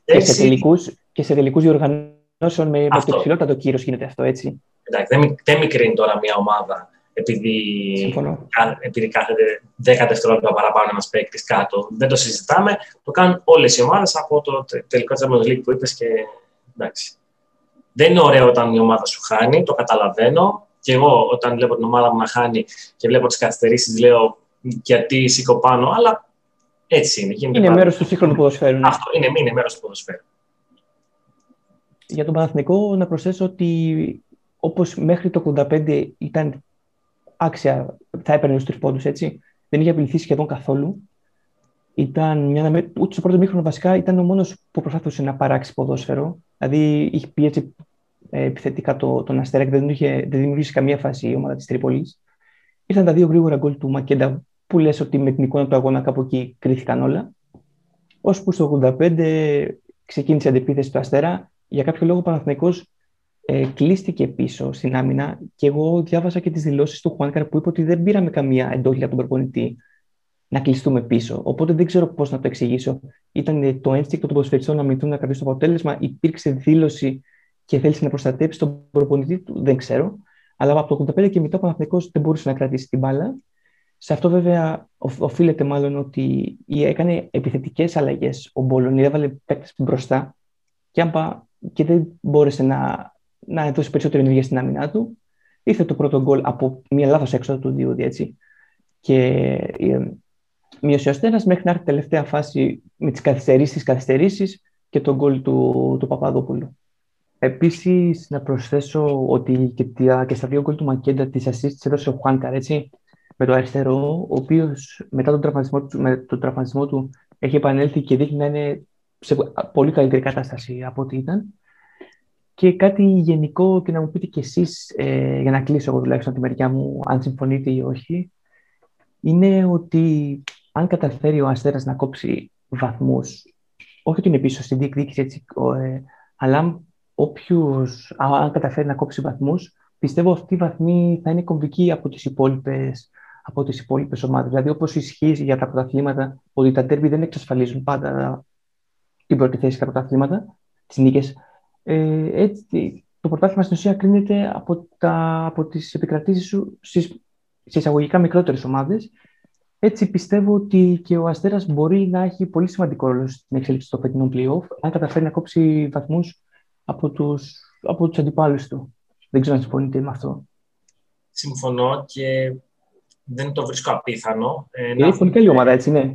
Και σε τελικού διοργανώσεων με, με το υψηλότατο κύριο γίνεται αυτό, έτσι. Εντάξει, δεν, δεν μικρύνει τώρα μια ομάδα επειδή, επειδή κάθεται 10 δευτερόλεπτα παραπάνω ένας παίκτης κάτω. Δεν το συζητάμε. Το κάνουν όλες οι ομάδες από το τελικό Champions League που είπες και εντάξει. Δεν είναι ωραίο όταν η ομάδα σου χάνει, το καταλαβαίνω. Και εγώ όταν βλέπω την ομάδα μου να χάνει και βλέπω τις καθυστερήσεις, λέω γιατί σήκω πάνω, αλλά έτσι είναι. είναι μέρος του σύγχρονου ποδοσφαίρου. Ναι. Αυτό είναι, είναι μέρος του ποδοσφαίρου. Για τον Παναθηνικό να προσθέσω ότι όπως μέχρι το 85 ήταν άξια, θα έπαιρνε τους τρεις έτσι. Δεν είχε απειληθεί σχεδόν καθόλου. Ήταν μια, ούτε στο πρώτο μήχρονο βασικά ήταν ο μόνος που προσπάθησε να παράξει ποδόσφαιρο. Δηλαδή είχε πει έτσι ε, επιθετικά το, τον Αστέρα και δεν, είχε, δεν δημιουργήσει καμία φάση η ομάδα της Τρίπολης. Ήρθαν τα δύο γρήγορα γκολ του Μακέντα που λες ότι με την εικόνα του αγώνα κάπου εκεί κρίθηκαν όλα. Ώσπου στο 85 ξεκίνησε η αντεπίθεση του Αστέρα. Για κάποιο λόγο ο Παναθηναϊκός ε, κλείστηκε πίσω στην άμυνα και εγώ διάβασα και τις δηλώσεις του Χουάνκαρ που είπε ότι δεν πήραμε καμία εντόλια από τον προπονητή να κλειστούμε πίσω. Οπότε δεν ξέρω πώς να το εξηγήσω. Ήταν το ένστικτο των ποδοσφαιριστών να μηνθούν να κρατήσουν το αποτέλεσμα, υπήρξε δήλωση και θέλησε να προστατέψει τον προπονητή του, δεν ξέρω. Αλλά από το 85 και μετά ο Παναθηναϊκός δεν μπορούσε να κρατήσει την μπάλα. Σε αυτό βέβαια οφείλεται μάλλον ότι έκανε επιθετικές αλλαγές. Ο Μπολονί έβαλε παίκτες μπροστά και, και δεν μπόρεσε να να δώσει περισσότερη ενέργεια στην άμυνά του. Ήρθε το πρώτο γκολ από μια λάθος έξοδο του Διούδη, έτσι. Και ε, μείωσε ο Στένας μέχρι να έρθει τελευταία φάση με τις καθυστερήσεις, καθυστερήσεις και τον γκολ του, του Παπαδόπουλου. Επίσης, να προσθέσω ότι και, και στα δύο γκολ του Μακέντα τη assist έδωσε ο Χουάνκαρ, έτσι, με το αριστερό, ο οποίος μετά τον τραυματισμό, με τον τραυματισμό του έχει επανέλθει και δείχνει να είναι σε πολύ καλύτερη κατάσταση από ό,τι ήταν. Και κάτι γενικό και να μου πείτε κι εσείς, ε, για να κλείσω εγώ τουλάχιστον τη μεριά μου, αν συμφωνείτε ή όχι, είναι ότι αν καταφέρει ο Αστέρας να κόψει βαθμούς, όχι ότι είναι πίσω στην διεκδίκηση, έτσι, ε, αλλά όποιος, αν καταφέρει να κόψει βαθμούς, πιστεύω αυτή η βαθμή θα είναι κομβική από τις υπόλοιπες από τις υπόλοιπες ομάδες. Δηλαδή, όπως ισχύει για τα πρωταθλήματα, ότι τα τέρμπι δεν εξασφαλίζουν πάντα την πρώτη θέση στα πρωταθλήματα, τις νίκες. Ε, έτσι, το πρωτάθλημα στην ουσία κρίνεται από, τα, από τις επικρατήσεις σου στις, εισαγωγικά μικρότερες ομάδες. Έτσι πιστεύω ότι και ο Αστέρας μπορεί να έχει πολύ σημαντικό ρόλο στην εξέλιξη των φετινών playoff, αν καταφέρει να κόψει βαθμούς από τους, από τους αντιπάλους του. Δεν ξέρω αν συμφωνείτε με αυτό. Συμφωνώ και δεν το βρίσκω απίθανο. Ε, είναι πολύ καλή ομάδα, έτσι, ναι.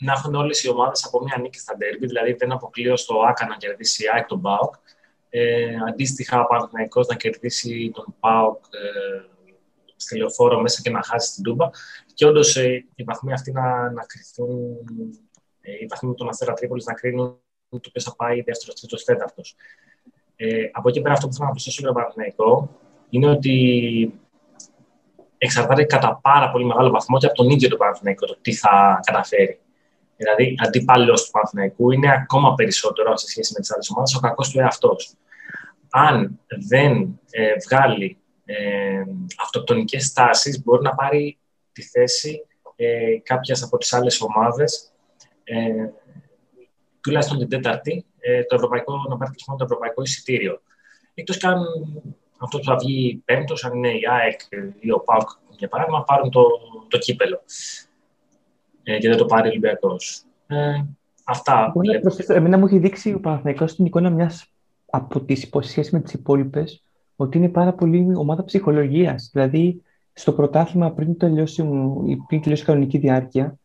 Να έχουν όλες οι ομάδες από μια νίκη στα ντέρμπι, δηλαδή δεν αποκλείω στο ΑΚΑ να κερδίσει η ΑΕΚ τον ΠΑΟΚ. Ε, αντίστοιχα, ο Παναθηναϊκός να κερδίσει τον ΠΑΟΚ ε, στη λεωφόρο μέσα και να χάσει την Τούμπα. Και όντως ε, οι βαθμοί αυτοί να, να κρυθούν, ε, οι βαθμοί των Αστέρα Τρίπολης να κρίνουν το ποιος θα πάει δεύτερος, τρίτος, τέταρτος. Ε, από εκεί πέρα, αυτό που θέλω να προσθέσω για τον Παναθηναϊκό είναι ότι εξαρτάται κατά πάρα πολύ μεγάλο βαθμό και από τον ίδιο τον Παναθηναϊκό το τι θα καταφέρει. Δηλαδή, αντίπαλο του Παναθηναϊκού είναι ακόμα περισσότερο σε σχέση με τις άλλες ομάδες ο κακός του εαυτός. Αν δεν ε, βγάλει ε, αυτοκτονικές τάσει, μπορεί να πάρει τη θέση ε, κάποιας από τις άλλες ομάδες, ε, τουλάχιστον την Τέταρτη, ε, το ευρωπαϊκό, να πάρει το ευρωπαϊκό εισιτήριο. Εκτός και αν αυτό που θα βγει πέμπτος, αν είναι η ΑΕΚ ή ο ΠΑΟΚ, για παράδειγμα, πάρουν το, το κύπελο. Ε, και δεν το πάρει ο Ολυμπιακός. Ε, αυτά. Εμένα μου έχει δείξει ο Παναθηναϊκός την εικόνα μιας από τις υποσχέσεις με τις υπόλοιπες ότι είναι πάρα πολύ ομάδα ψυχολογίας. Δηλαδή, στο πρωτάθλημα πριν τελειώσει, πριν τελειώσει η κανονική διάρκεια,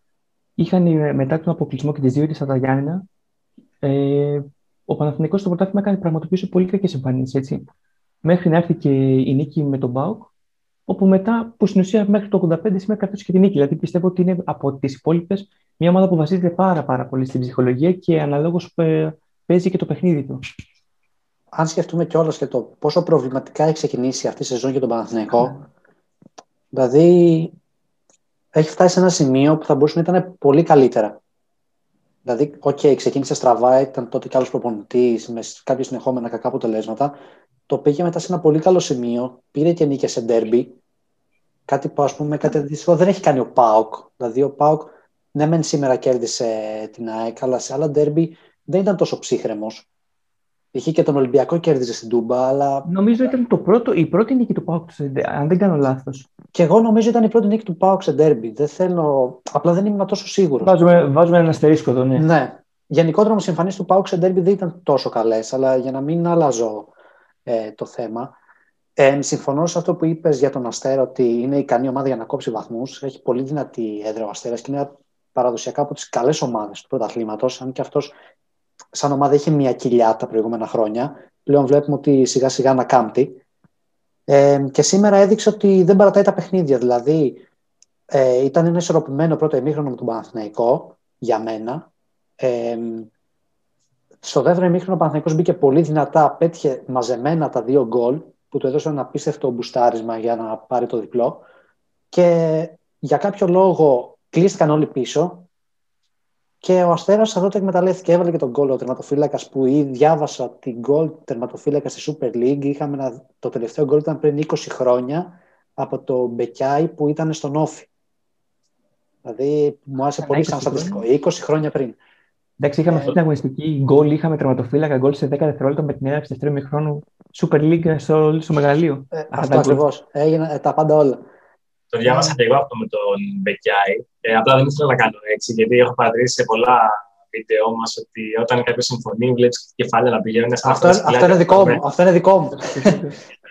είχαν μετά τον αποκλεισμό και τις δύο ήττε τα Γιάννενα, ε, ο Παναθηναϊκός στο πρωτάθλημα έκανε πραγματοποιήσει πολύ κακές εμφανίσεις μέχρι να έρθει και η νίκη με τον Μπάουκ, όπου μετά, που στην ουσία μέχρι το 85 σήμερα κρατούσε και τη νίκη. Δηλαδή πιστεύω ότι είναι από τις υπόλοιπες μια ομάδα που βασίζεται πάρα, πάρα πολύ στην ψυχολογία και αναλόγως ε, παίζει και το παιχνίδι του. Αν σκεφτούμε κιόλας και το πόσο προβληματικά έχει ξεκινήσει αυτή η σεζόν για τον Παναθηναϊκό, δηλαδή έχει φτάσει σε ένα σημείο που θα μπορούσε να ήταν πολύ καλύτερα. Δηλαδή, ok, okay, ξεκίνησε στραβά, ήταν τότε κι άλλος προπονητής με κάποια συνεχόμενα κακά αποτελέσματα το πήγε μετά σε ένα πολύ καλό σημείο, πήρε και νίκες σε ντέρμπι, κάτι που ας πούμε κάτι αντίστοιχο δεν έχει κάνει ο Πάοκ. Δηλαδή ο Πάοκ ναι μεν σήμερα κέρδισε την ΑΕΚ, αλλά σε άλλα ντέρμπι δεν ήταν τόσο ψύχρεμος. Είχε και τον Ολυμπιακό κέρδιζε στην Τούμπα, αλλά... Νομίζω ήταν το πρώτο, η πρώτη νίκη του Πάουκ, αν δεν κάνω λάθος. Και εγώ νομίζω ήταν η πρώτη νίκη του Πάουκ σε ντέρμπι. Δεν θέλω... Απλά δεν ήμουν τόσο σίγουρος. Βάζουμε, βάζουμε ένα αστερίσκο εδώ, ναι. ναι. Γενικότερα όμως οι εμφανίσεις του Πάουκ σε ντέρμπι δεν ήταν τόσο καλές, αλλά για να μην αλλάζω ε, το θέμα. Ε, συμφωνώ σε αυτό που είπες για τον Αστέρα ότι είναι ικανή ομάδα για να κόψει βαθμούς. Έχει πολύ δυνατή έδρα ο Αστέρας και είναι παραδοσιακά από τις καλές ομάδες του πρωταθλήματος. Αν και αυτός σαν ομάδα είχε μια κοιλιά τα προηγούμενα χρόνια. Πλέον βλέπουμε ότι σιγά σιγά ανακάμπτει. Ε, και σήμερα έδειξε ότι δεν παρατάει τα παιχνίδια. Δηλαδή, ε, ήταν ένα ισορροπημένο πρώτο ημίχρονο με τον Παναθηναϊκό για μένα. Ε, στο δεύτερο ημίχρονο ο Παναθηναϊκός μπήκε πολύ δυνατά, πέτυχε μαζεμένα τα δύο γκολ που του έδωσαν ένα απίστευτο μπουστάρισμα για να πάρει το διπλό και για κάποιο λόγο κλείστηκαν όλοι πίσω και ο Αστέρας αυτό το εκμεταλλεύτηκε, έβαλε και τον γκολ ο τερματοφύλακας που ήδη διάβασα την γκολ τερματοφύλακα στη Super League. Είχαμε ένα, το τελευταίο γκολ ήταν πριν 20 χρόνια από το Μπεκιάι που ήταν στον Όφη. Δηλαδή μου άρεσε πολύ σαν στατιστικό. 20 χρόνια πριν. Εντάξει, είχαμε αυτή την αγωνιστική γκολ, είχαμε τερματοφύλακα γκολ σε 10 δευτερόλεπτα με την έναρξη δεύτερου μηχρόνου Super League στο, στο μεγαλείο. Ε, αυτό ακριβώς. Έγιναν ε, τα πάντα όλα. Το διάβασα και εγώ αυτό με τον Μπεκιάη. Ε, απλά δεν ήθελα να κάνω έτσι, γιατί έχω παρατηρήσει σε πολλά βίντεο μας ότι όταν κάποιος συμφωνεί, βλέπεις κεφάλαια να πηγαίνουν σαν αυτό. Αυτό είναι δικό μου. Αυτό είναι δικό μου.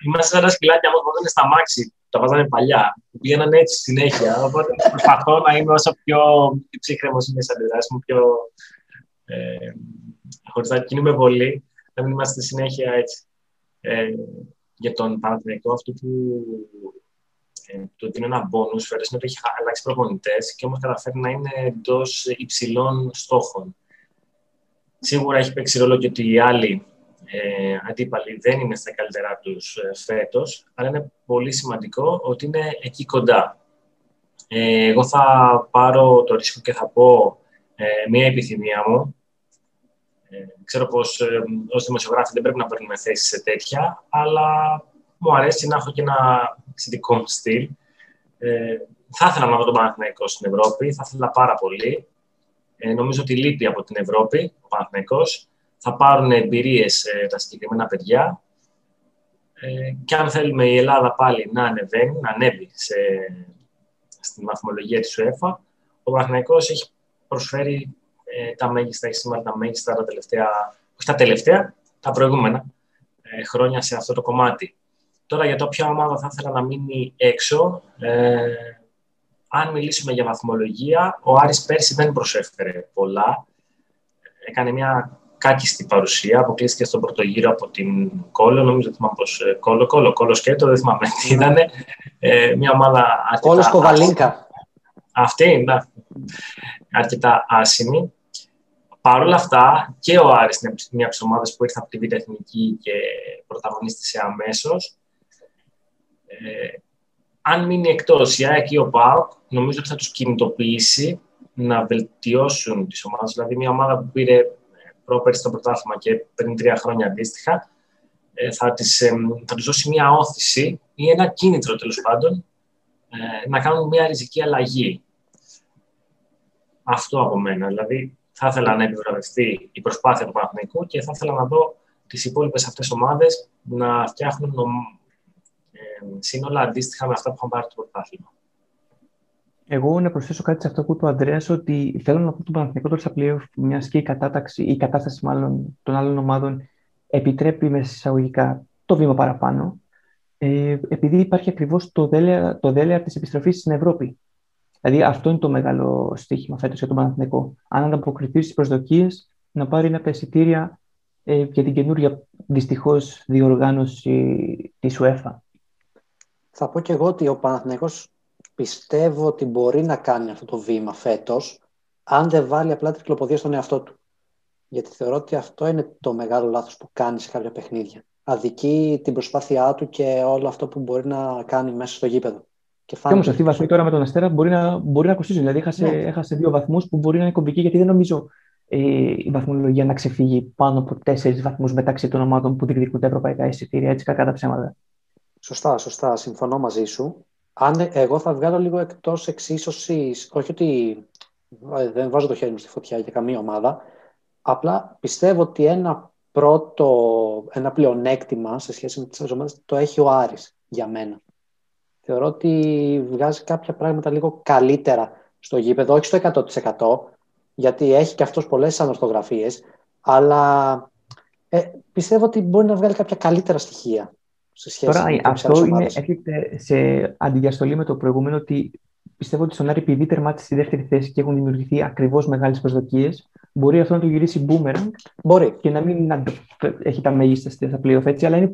Είμαστε σαν τα σκυλάκια μου όταν είναι στα μάξι. Τα βάζανε παλιά. Πήγαιναν έτσι συνέχεια. Οπότε προσπαθώ να είμαι όσο πιο ψύχρεμος είναι σε αντιδράσεις μου, πιο ε, χωρίς να κινούμε πολύ, να μην είμαστε συνέχεια έτσι. Ε, για τον Παναθηναϊκό αυτό που ε, το ότι είναι ένα bonus φέτος είναι ότι έχει αλλάξει προπονητές και όμως καταφέρει να είναι εντός υψηλών στόχων. Σίγουρα έχει παίξει ρόλο και ότι οι άλλοι ε, αντίπαλοι δεν είναι στα καλύτερά τους ε, φέτος, αλλά είναι πολύ σημαντικό ότι είναι εκεί κοντά. Ε, εγώ θα πάρω το ρίσκο και θα πω ε, μία επιθυμία μου. Ε, ξέρω πως ε, ως δημοσιογράφοι δεν πρέπει να παίρνουμε θέση σε τέτοια, αλλά μου αρέσει να έχω και ένα δικό μου στυλ. Ε, θα ήθελα να δω τον Παναθηναϊκό στην Ευρώπη, θα ήθελα πάρα πολύ. Ε, νομίζω ότι λείπει από την Ευρώπη ο Παναθηναϊκός. Θα πάρουν εμπειρίες ε, τα συγκεκριμένα παιδιά. Ε, και αν θέλουμε η Ελλάδα πάλι να ανεβαίνει, να ανέβει σε, στη βαθμολογία της UEFA, ο Παναθηναϊκός έχει προσφέρει ε, τα μέγιστα, έχει σήμερα τα μέγιστα τα τελευταία, όχι τα τελευταία, τα προηγούμενα ε, χρόνια σε αυτό το κομμάτι. Τώρα για το ποια ομάδα θα ήθελα να μείνει έξω, ε, αν μιλήσουμε για βαθμολογία, ο Άρης πέρσι δεν προσέφερε πολλά. Έκανε μια κάκιστη παρουσία, αποκλείστηκε στον πρώτο γύρο από την Κόλλο, νομίζω ότι θυμάμαι πως ε, Κόλλο, Κόλλο, Κόλλο σκέτο, δεν θυμάμαι τι ήταν. Ε, μια ομάδα αρκετά... Κόλλο Κοβαλίνκα. Αυτή, ναι. Αρκετά άσημη. Παρ' όλα αυτά, και ο Άρης είναι μια από τις ομάδες που ήρθε από τη Β' Εθνική και πρωταγωνίστησε αμέσως. Ε, αν μείνει εκτός η ΑΕΚ ή ο ΠΑΟΚ, νομίζω ότι θα τους κινητοποιήσει να βελτιώσουν τις ομάδες. Δηλαδή, μια ομάδα που πήρε πρόπερση στο πρωτάθλημα και πριν τρία χρόνια αντίστοιχα, ε, θα, τις, ε, θα τους δώσει μια όθηση ή ένα κίνητρο τέλος πάντων ε, να κάνουν μια ριζική αλλαγή. Αυτό από μένα. Δηλαδή, θα ήθελα να επιβραβευτεί η προσπάθεια του Παναθηναϊκού και θα ήθελα να δω τις υπόλοιπες αυτές ομάδες να φτιάχνουν σύνολα αντίστοιχα με αυτά που είχαν πάρει το πρωτάθλημα. Εγώ να προσθέσω κάτι σε αυτό που είπε ο Αντρέα, ότι θέλω να πω τον Παναθηνικό τώρα στα playoff, μιας και η κατάταξη, η κατάσταση μάλλον των άλλων ομάδων επιτρέπει μες εισαγωγικά το βήμα παραπάνω, ε, επειδή υπάρχει ακριβώς το δέλεα, το δέλεα της επιστροφής στην Ευρώπη. Δηλαδή, αυτό είναι το μεγάλο στοίχημα φέτος για τον Παναθηνικό. Αν ανταποκριθείς στις προσδοκίες, να πάρει ένα τα εισιτήρια ε, για την καινούργια δυστυχώς διοργάνωση της UEFA. Θα πω και εγώ ότι ο Παναθηναϊκός πιστεύω ότι μπορεί να κάνει αυτό το βήμα φέτος, αν δεν βάλει απλά τρικλοποδία στον εαυτό του. Γιατί θεωρώ ότι αυτό είναι το μεγάλο λάθος που κάνει σε κάποια παιχνίδια. Αδικεί την προσπάθειά του και όλο αυτό που μπορεί να κάνει μέσα στο γήπεδο. Και, και όμως αυτή η βαθμή τώρα με τον Αστέρα μπορεί να, μπορεί να κοστίζει. Δηλαδή, έχασε, ναι. έχασε δύο βαθμούς που μπορεί να είναι κομβικοί, γιατί δεν νομίζω ε, η βαθμολογία να ξεφύγει πάνω από τέσσερις βαθμούς μεταξύ των ομάδων που διεκδικούν τα ευρωπαϊκά εισιτήρια. Έτσι, κακά τα ψέματα. Σωστά, σωστά. Συμφωνώ μαζί σου. Αν εγώ θα βγάλω λίγο εκτός εξίσωσης, όχι ότι ε, δεν βάζω το χέρι μου στη φωτιά για καμία ομάδα, απλά πιστεύω ότι ένα πρώτο, ένα πλεονέκτημα σε σχέση με τις άλλες ομάδες το έχει ο Άρης για μένα. Θεωρώ ότι βγάζει κάποια πράγματα λίγο καλύτερα στο γήπεδο, όχι στο 100% γιατί έχει και αυτός πολλές ανορθογραφίες, αλλά ε, πιστεύω ότι μπορεί να βγάλει κάποια καλύτερα στοιχεία σε σχέση Τώρα, με αυτό είναι, έρχεται σε αντιδιαστολή με το προηγούμενο ότι πιστεύω ότι στον Άρη επειδή τερμάτισε στη δεύτερη θέση και έχουν δημιουργηθεί ακριβώς μεγάλες προσδοκίες, μπορεί αυτό να το γυρίσει boomerang μπορεί. και να μην να έχει τα μέγιστα στα playoff έτσι, αλλά είναι,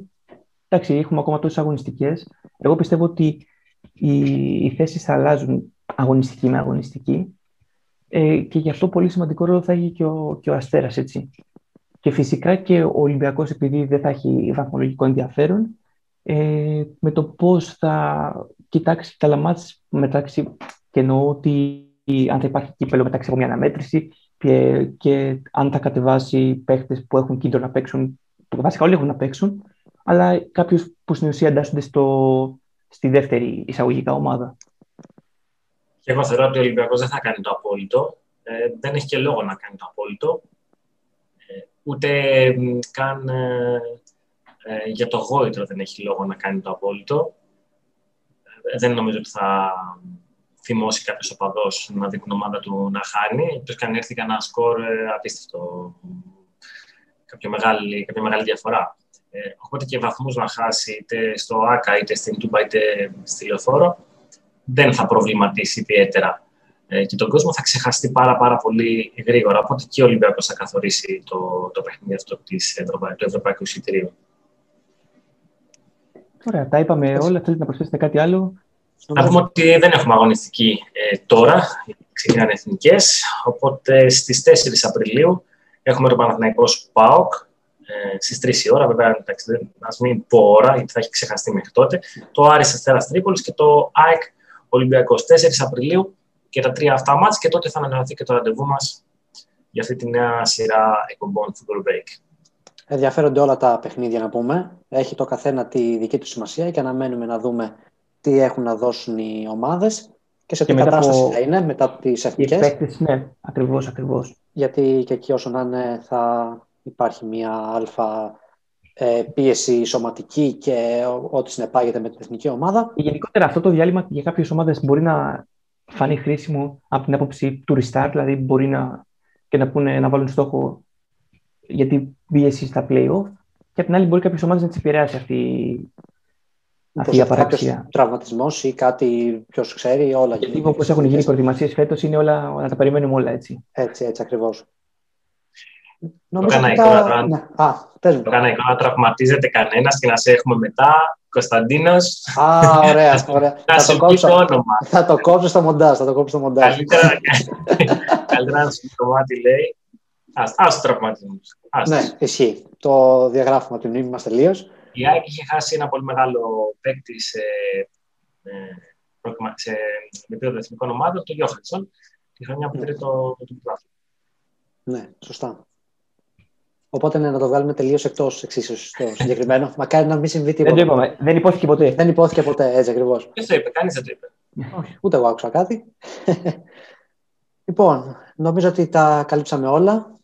εντάξει, έχουμε ακόμα τόσες αγωνιστικές. Εγώ πιστεύω ότι οι, οι θέσεις θα αλλάζουν αγωνιστική με αγωνιστική ε, και γι' αυτό πολύ σημαντικό ρόλο θα έχει και ο, και ο Αστέρας, έτσι. Και φυσικά και ο Ολυμπιακός επειδή δεν θα έχει βαθμολογικό ενδιαφέρον ε, με το πώς θα κοιτάξει τα λαμάτς μεταξύ και εννοώ ότι αν θα υπάρχει κύπελο μεταξύ από μια αναμέτρηση και, και αν θα κατεβάσει παίχτες που έχουν κίνητρο να παίξουν, που βασικά όλοι έχουν να παίξουν, αλλά κάποιου που στην ουσία εντάσσονται στο, στη δεύτερη εισαγωγικά ομάδα. Και εγώ θεωρώ ότι ο Ολυμπιακός δεν θα κάνει το απόλυτο. Ε, δεν έχει και λόγο να κάνει το απόλυτο. Ε, ούτε καν ε, ε, για το γόητρο δεν έχει λόγο να κάνει το απόλυτο. Ε, δεν νομίζω ότι θα θυμώσει κάποιος οπαδός να δει την ομάδα του να χάνει. Εκτός και αν έρθει κανένα σκορ ε, απίστευτο. Κάποια μεγάλη, κάποια μεγάλη διαφορά. Ε, οπότε και βαθμούς να χάσει είτε στο ΑΚΑ, είτε στην Τούμπα, είτε στη Λεωφόρο, δεν θα προβληματίσει ιδιαίτερα. Ε, και τον κόσμο θα ξεχαστεί πάρα, πάρα πολύ γρήγορα. Οπότε και ο Ολυμπιακός θα καθορίσει το, το παιχνίδι αυτό της, του Ευρωπαϊκού Εισιτηρίου. Ωραία, τα είπαμε όλα. Θέλετε να προσθέσετε κάτι άλλο; Να πούμε ότι δεν έχουμε αγωνιστική ε, τώρα, ξεκινάνε εθνικές. Οπότε στις 4 Απριλίου έχουμε το Παναθηναϊκό ΠΑΟΚ ε, στις 3 η ώρα. Βέβαια, α μην πω ώρα, γιατί θα έχει ξεχαστεί μέχρι τότε. Το Άρης Αστέρας Τρίπολης και το ΑΕΚ Ολυμπιακός 4 Απριλίου και τα τρία αυτά μάτς και τότε θα ανανεωθεί και το ραντεβού μας για αυτή τη νέα σειρά εκπομπών Football Break. Ενδιαφέρονται όλα τα παιχνίδια να πούμε. Έχει το καθένα τη δική του σημασία και αναμένουμε να δούμε τι έχουν να δώσουν οι ομάδες και σε τι κατάσταση από... θα είναι μετά τις εθνικές. Ναι, ακριβώς, ακριβώς. Γιατί και εκεί όσο να είναι θα υπάρχει μια αλφα ε, πίεση σωματική και ό,τι συνεπάγεται με την εθνική ομάδα. Γενικότερα αυτό το διάλειμμα για κάποιες ομάδες μπορεί να φανεί χρήσιμο από την άποψη του restart, δηλαδή μπορεί να, και να, πούνε, να βάλουν στόχο για την πίεση στα play-off και απ' την άλλη μπορεί κάποιες ομάδες να τις επηρεάσει αυτή αυτή η απαραξία. Τραυματισμός ή κάτι, ποιος ξέρει, όλα. Γιατί όπως έχουν γίνει οι προετοιμασίες φέτος, είναι όλα να τα περιμένουμε όλα έτσι. Έτσι, έτσι ακριβώς. Το έκανα εικόνα ναι. να τραυματίζεται κανένας και να σε έχουμε μετά. Κωνσταντίνος. Α, ωραία. ωραία. θα, το κόψω, το όνομα. θα το κόψω στο μοντάζ. Θα το κόψω στο μοντάζ. Καλύτερα να σου το κομμάτι λέει. Α του τραυματισμού. Ναι, ισχύει. Το διαγράφουμε από την μνήμη μα τελείω. Η ΑΕΚ είχε χάσει ένα πολύ μεγάλο παίκτη σε, ε, σε επίπεδο εθνικών ομάδων, τον Γιώχανσον, τη χρονιά που πήρε το, το, Ναι, σωστά. Οπότε ναι, να το βγάλουμε τελείως εκτός εξίσωση το συγκεκριμένο. Μακάρι να μην συμβεί τίποτα. Δεν το είπαμε. Δεν υπόθηκε ποτέ. Δεν υπόθηκε ποτέ, έτσι ακριβώς. Δεν το είπε, κανείς δεν το είπε. Όχι, ούτε εγώ άκουσα κάτι. λοιπόν, νομίζω ότι τα καλύψαμε όλα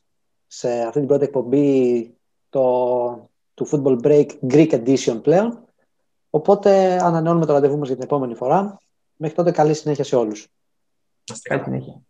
σε αυτή την πρώτη εκπομπή το, του Football Break Greek Edition πλέον. Οπότε ανανεώνουμε το ραντεβού μας για την επόμενη φορά. Μέχρι τότε καλή συνέχεια σε όλους. Καλή συνέχεια.